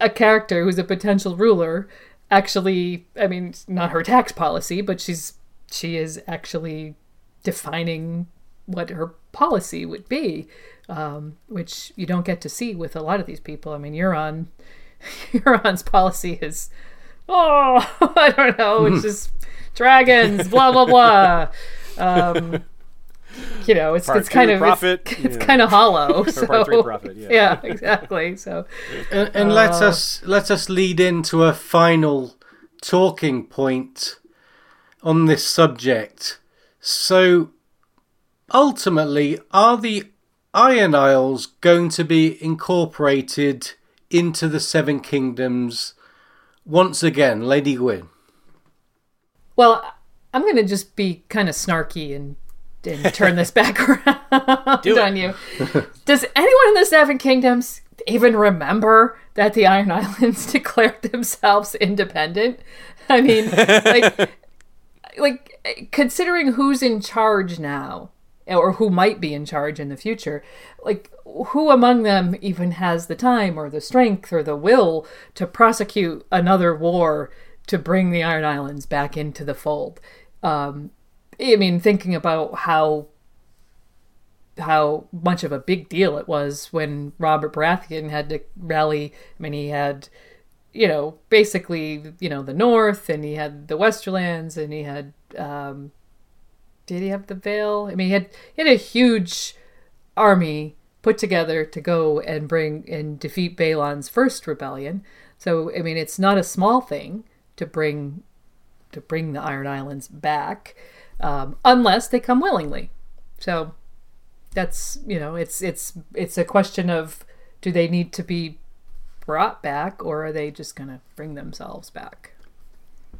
a character who's a potential ruler actually i mean not her tax policy but she's she is actually defining what her policy would be um, which you don't get to see with a lot of these people i mean euron euron's (laughs) policy is oh (laughs) i don't know it's (laughs) just dragons blah blah blah um, you know, it's Part it's kind of profit, it's, it's yeah. kind of hollow. So, part three, profit, yeah. exactly. So And, and let us let us lead into a final talking point on this subject. So, ultimately, are the Iron Isles going to be incorporated into the Seven Kingdoms once again, Lady Gwyn? Well, I'm going to just be kind of snarky and, and turn this (laughs) back around Do on you. Does anyone in the Seven Kingdoms even remember that the Iron Islands (laughs) declared themselves independent? I mean, like, (laughs) like considering who's in charge now, or who might be in charge in the future, like who among them even has the time or the strength or the will to prosecute another war to bring the Iron Islands back into the fold? Um, I mean, thinking about how how much of a big deal it was when Robert Baratheon had to rally. I mean, he had, you know, basically, you know, the North, and he had the Westerlands, and he had, um, did he have the Vale? I mean, he had he had a huge army put together to go and bring and defeat Balon's first rebellion. So, I mean, it's not a small thing to bring to bring the Iron Islands back, um, unless they come willingly. So that's you know it's it's it's a question of do they need to be brought back or are they just going to bring themselves back?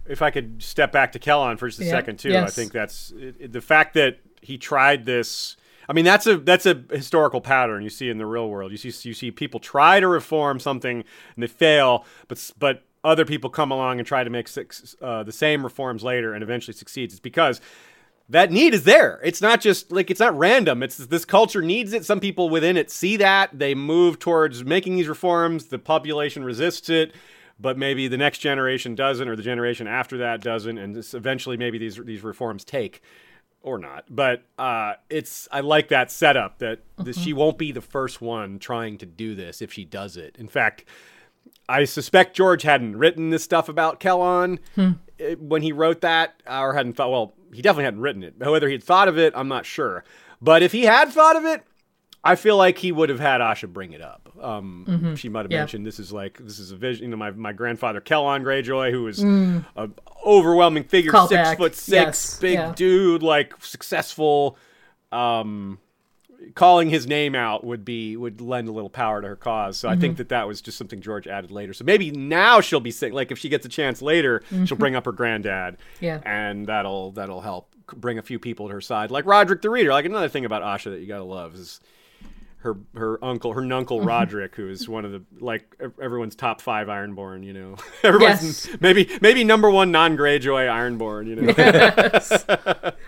If I could step back to Quellon for just a Yeah. second too, I think that's it, it- the fact that he tried this. I mean, that's a that's a historical pattern you see in the real world. You see you see people try to reform something and they fail, but but other people come along and try to make six, uh, the same reforms later and eventually succeeds. It's because that need is there. It's not just like it's not random. It's this culture needs it. Some people within it see that. They move towards making these reforms. The population resists it, but maybe the next generation doesn't, or the generation after that doesn't, and eventually maybe these these reforms take or not. But uh, it's I like that setup that that she won't be the first one trying to do this if she does it. In fact, I suspect George hadn't written this stuff about Quellon uh, when he wrote that, or hadn't thought. Well, he definitely hadn't written it. Whether he'd thought of it, I'm not sure. But if he had thought of it, I feel like he would have had Asha bring it up. Um, She might have Yeah. mentioned this is like this is a vision. You know, my, my grandfather Quellon Greyjoy, who was a overwhelming figure, Call six back. foot six, Yes, big yeah. dude, like successful. Um, calling his name out would be would lend a little power to her cause. So I think Mm-hmm. that that was just something George added later. So maybe now she'll be saying like if she gets a chance later, she'll bring up her granddad. Mm-hmm. Yeah. and that'll that'll help bring a few people to her side. Like Rodrik the Reader. Like another thing about Asha that you gotta love is her her uncle her nuncle Mm-hmm. Rodrik, who is one of the like everyone's top five Ironborn. You know, (laughs) everyone's Yes. maybe maybe number one non Greyjoy Ironborn. You know. (laughs)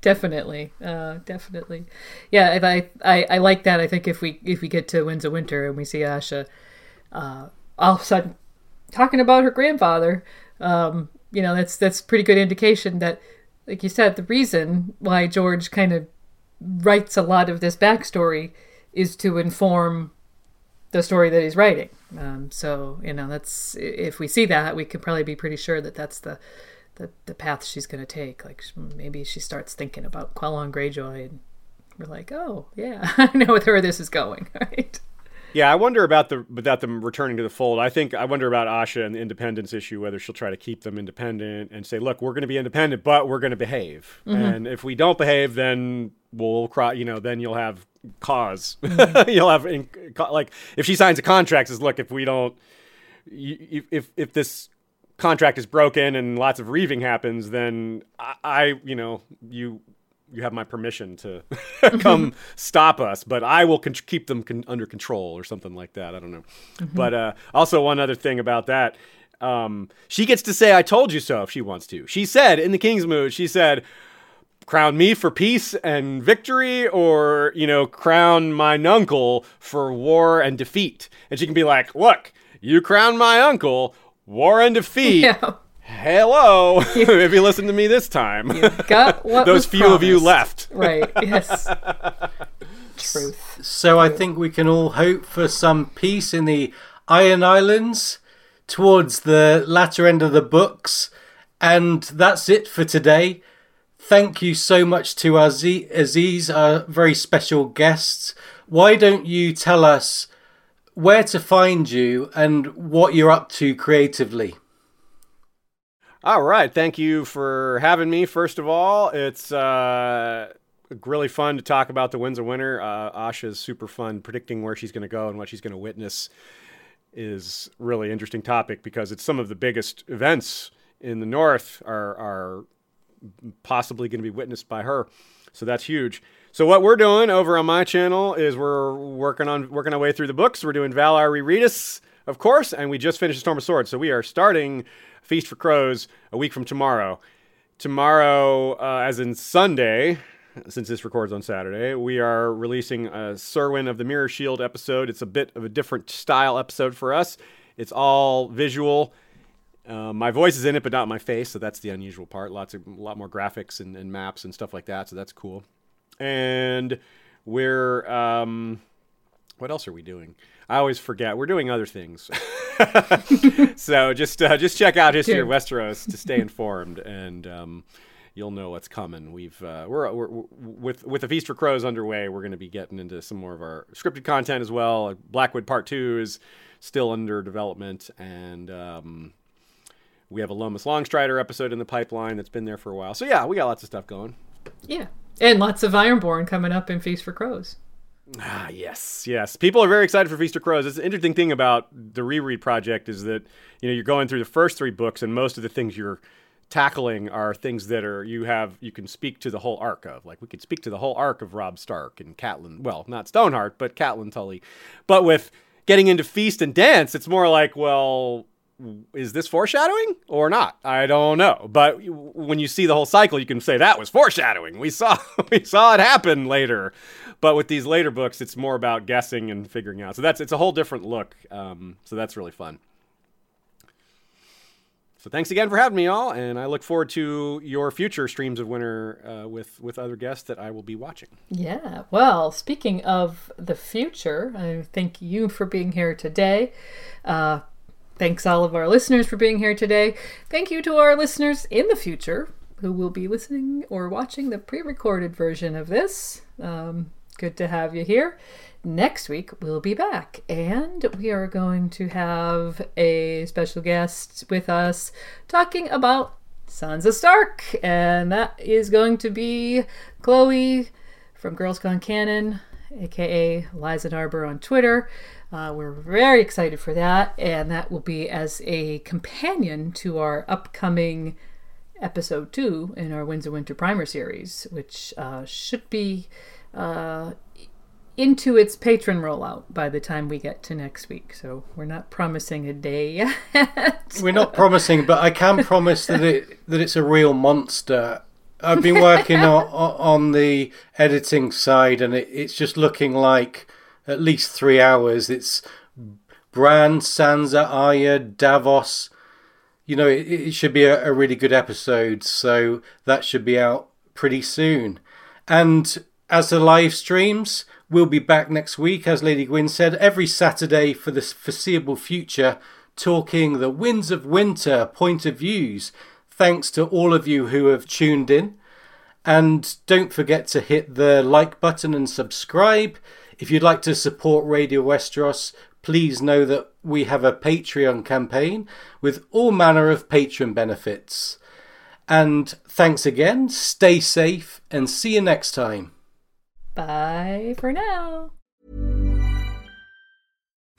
Definitely, uh, definitely, yeah. If I, I, I like that. I think if we if we get to Winds of Winter and we see Asha, uh, all of a sudden talking about her grandfather, um, you know, that's that's pretty good indication that, like you said, the reason why George kind of writes a lot of this backstory is to inform the story that he's writing. Um, so you know, that's if we see that, we can probably be pretty sure that that's the the, the path she's going to take. Like maybe she starts thinking about Quellon Greyjoy, and we're like, oh yeah, (laughs) I know with her this is going, (laughs) right? Yeah, I wonder about the about them returning to the fold. I think I wonder about Asha and the independence issue, whether she'll try to keep them independent and say, "Look, we're going to be independent, but we're going to behave, and if we don't behave, then we'll cry." You know, then you'll have cause. (laughs) you'll have in, like if she signs a contract, says, "Look, if we don't, if if this contract is broken and lots of reaving happens, then I, I you know, you." You have my permission to (laughs) come stop us, but I will con- keep them con- under control or something like that. I don't know. But uh, also, one other thing about that um, she gets to say, I told you so if she wants to. She said in the Kingsmoot, she said, crown me for peace and victory or, you know, crown my uncle for war and defeat. And she can be like, look, you crown my uncle, war and defeat. Yeah, Hello, (laughs) if you listen to me this time. got (laughs) what Those was few of you left. right? (laughs) Yes, truth. So I think we can all hope for some peace in the Iron Islands towards the latter end of the books. And that's it for today. Thank you so much to Aziz, Aziz, our very special guest. Why don't you tell us where to find you and what you're up to creatively? All right. Thank you for having me. First of all, it's uh, really fun to talk about the Winds of Winter. Uh, Asha's super fun. Predicting where she's going to go and what she's going to witness is really interesting topic because it's some of the biggest events in the North are are possibly going to be witnessed by her. So that's huge. So what we're doing over on my channel is we're working on working our way through the books. We're doing Valar Rereadus, of course, and we just finished Storm of Swords. So we are starting Feast for Crows a week from tomorrow. Tomorrow, uh, as in Sunday, since this records on Saturday, we are releasing a Serwyn of the Mirror Shield episode. It's a bit of a different style episode for us. It's all visual. Uh, my voice is in it, but not my face, so that's the unusual part. Lots of, a lot more graphics and, and maps and stuff like that, so that's cool. And we're, um, what else are we doing? I always forget. We're doing other things. (laughs) so just uh, just check out History of Westeros to stay informed, and um, you'll know what's coming. We've uh, we're, we're, we're with with the Feast for Crows underway. We're going to be getting into some more of our scripted content as well. Blackwood Part Two is still under development, and um, we have a Lomas Longstrider episode in the pipeline that's been there for a while. So yeah, we got lots of stuff going. Yeah, and lots of Ironborn coming up in Feast for Crows. Ah, yes, yes. People are very excited for Feast of Crows. It's an interesting thing about the reread project is that you know you're going through the first three books, and most of the things you're tackling are things that are you have you can speak to the whole arc of. Like we could speak to the whole arc of Robb Stark and Catelyn. Well, not Stoneheart, but Catelyn Tully. But with getting into Feast and Dance, it's more like, well, is this foreshadowing or not? I don't know. But when you see the whole cycle, you can say that was foreshadowing. We saw (laughs) we saw it happen later. But with these later books, it's more about guessing and figuring out. So that's it's a whole different look. Um, so that's really fun. So thanks again for having me, all, and I look forward to your future streams of winter uh, with with other guests that I will be watching. Yeah. Well, speaking of the future, I thank you for being here today. Uh, thanks all of our listeners for being here today. Thank you to our listeners in the future who will be listening or watching the pre-recorded version of this. Um, good to have you here. Next week we'll be back, and we are going to have a special guest with us talking about Sons of Stark, and that is going to be Chloe from Girls Gone Canon, aka Liza Arbor on Twitter. Uh, we're very excited for that, and that will be as a companion to our upcoming episode two in our Winds of Winter Primer series, which uh, should be uh, into its patron rollout by the time we get to next week. So we're not promising a day (laughs) yet. We're not promising, but I can promise that it that it's a real monster. I've been working (laughs) on, on the editing side, and it, it's just looking like at least three hours. It's Bran, Sansa, Arya, Davos. You know, it, it should be a, a really good episode, so that should be out pretty soon. And as the live streams, we'll be back next week, as Lady Gwyn said, every Saturday for the foreseeable future, talking the winds of winter point of views. Thanks to all of you who have tuned in. And don't forget to hit the like button and subscribe. If you'd like to support Radio Westeros, please know that we have a Patreon campaign with all manner of patron benefits. And thanks again, stay safe, and see you next time. Bye for now.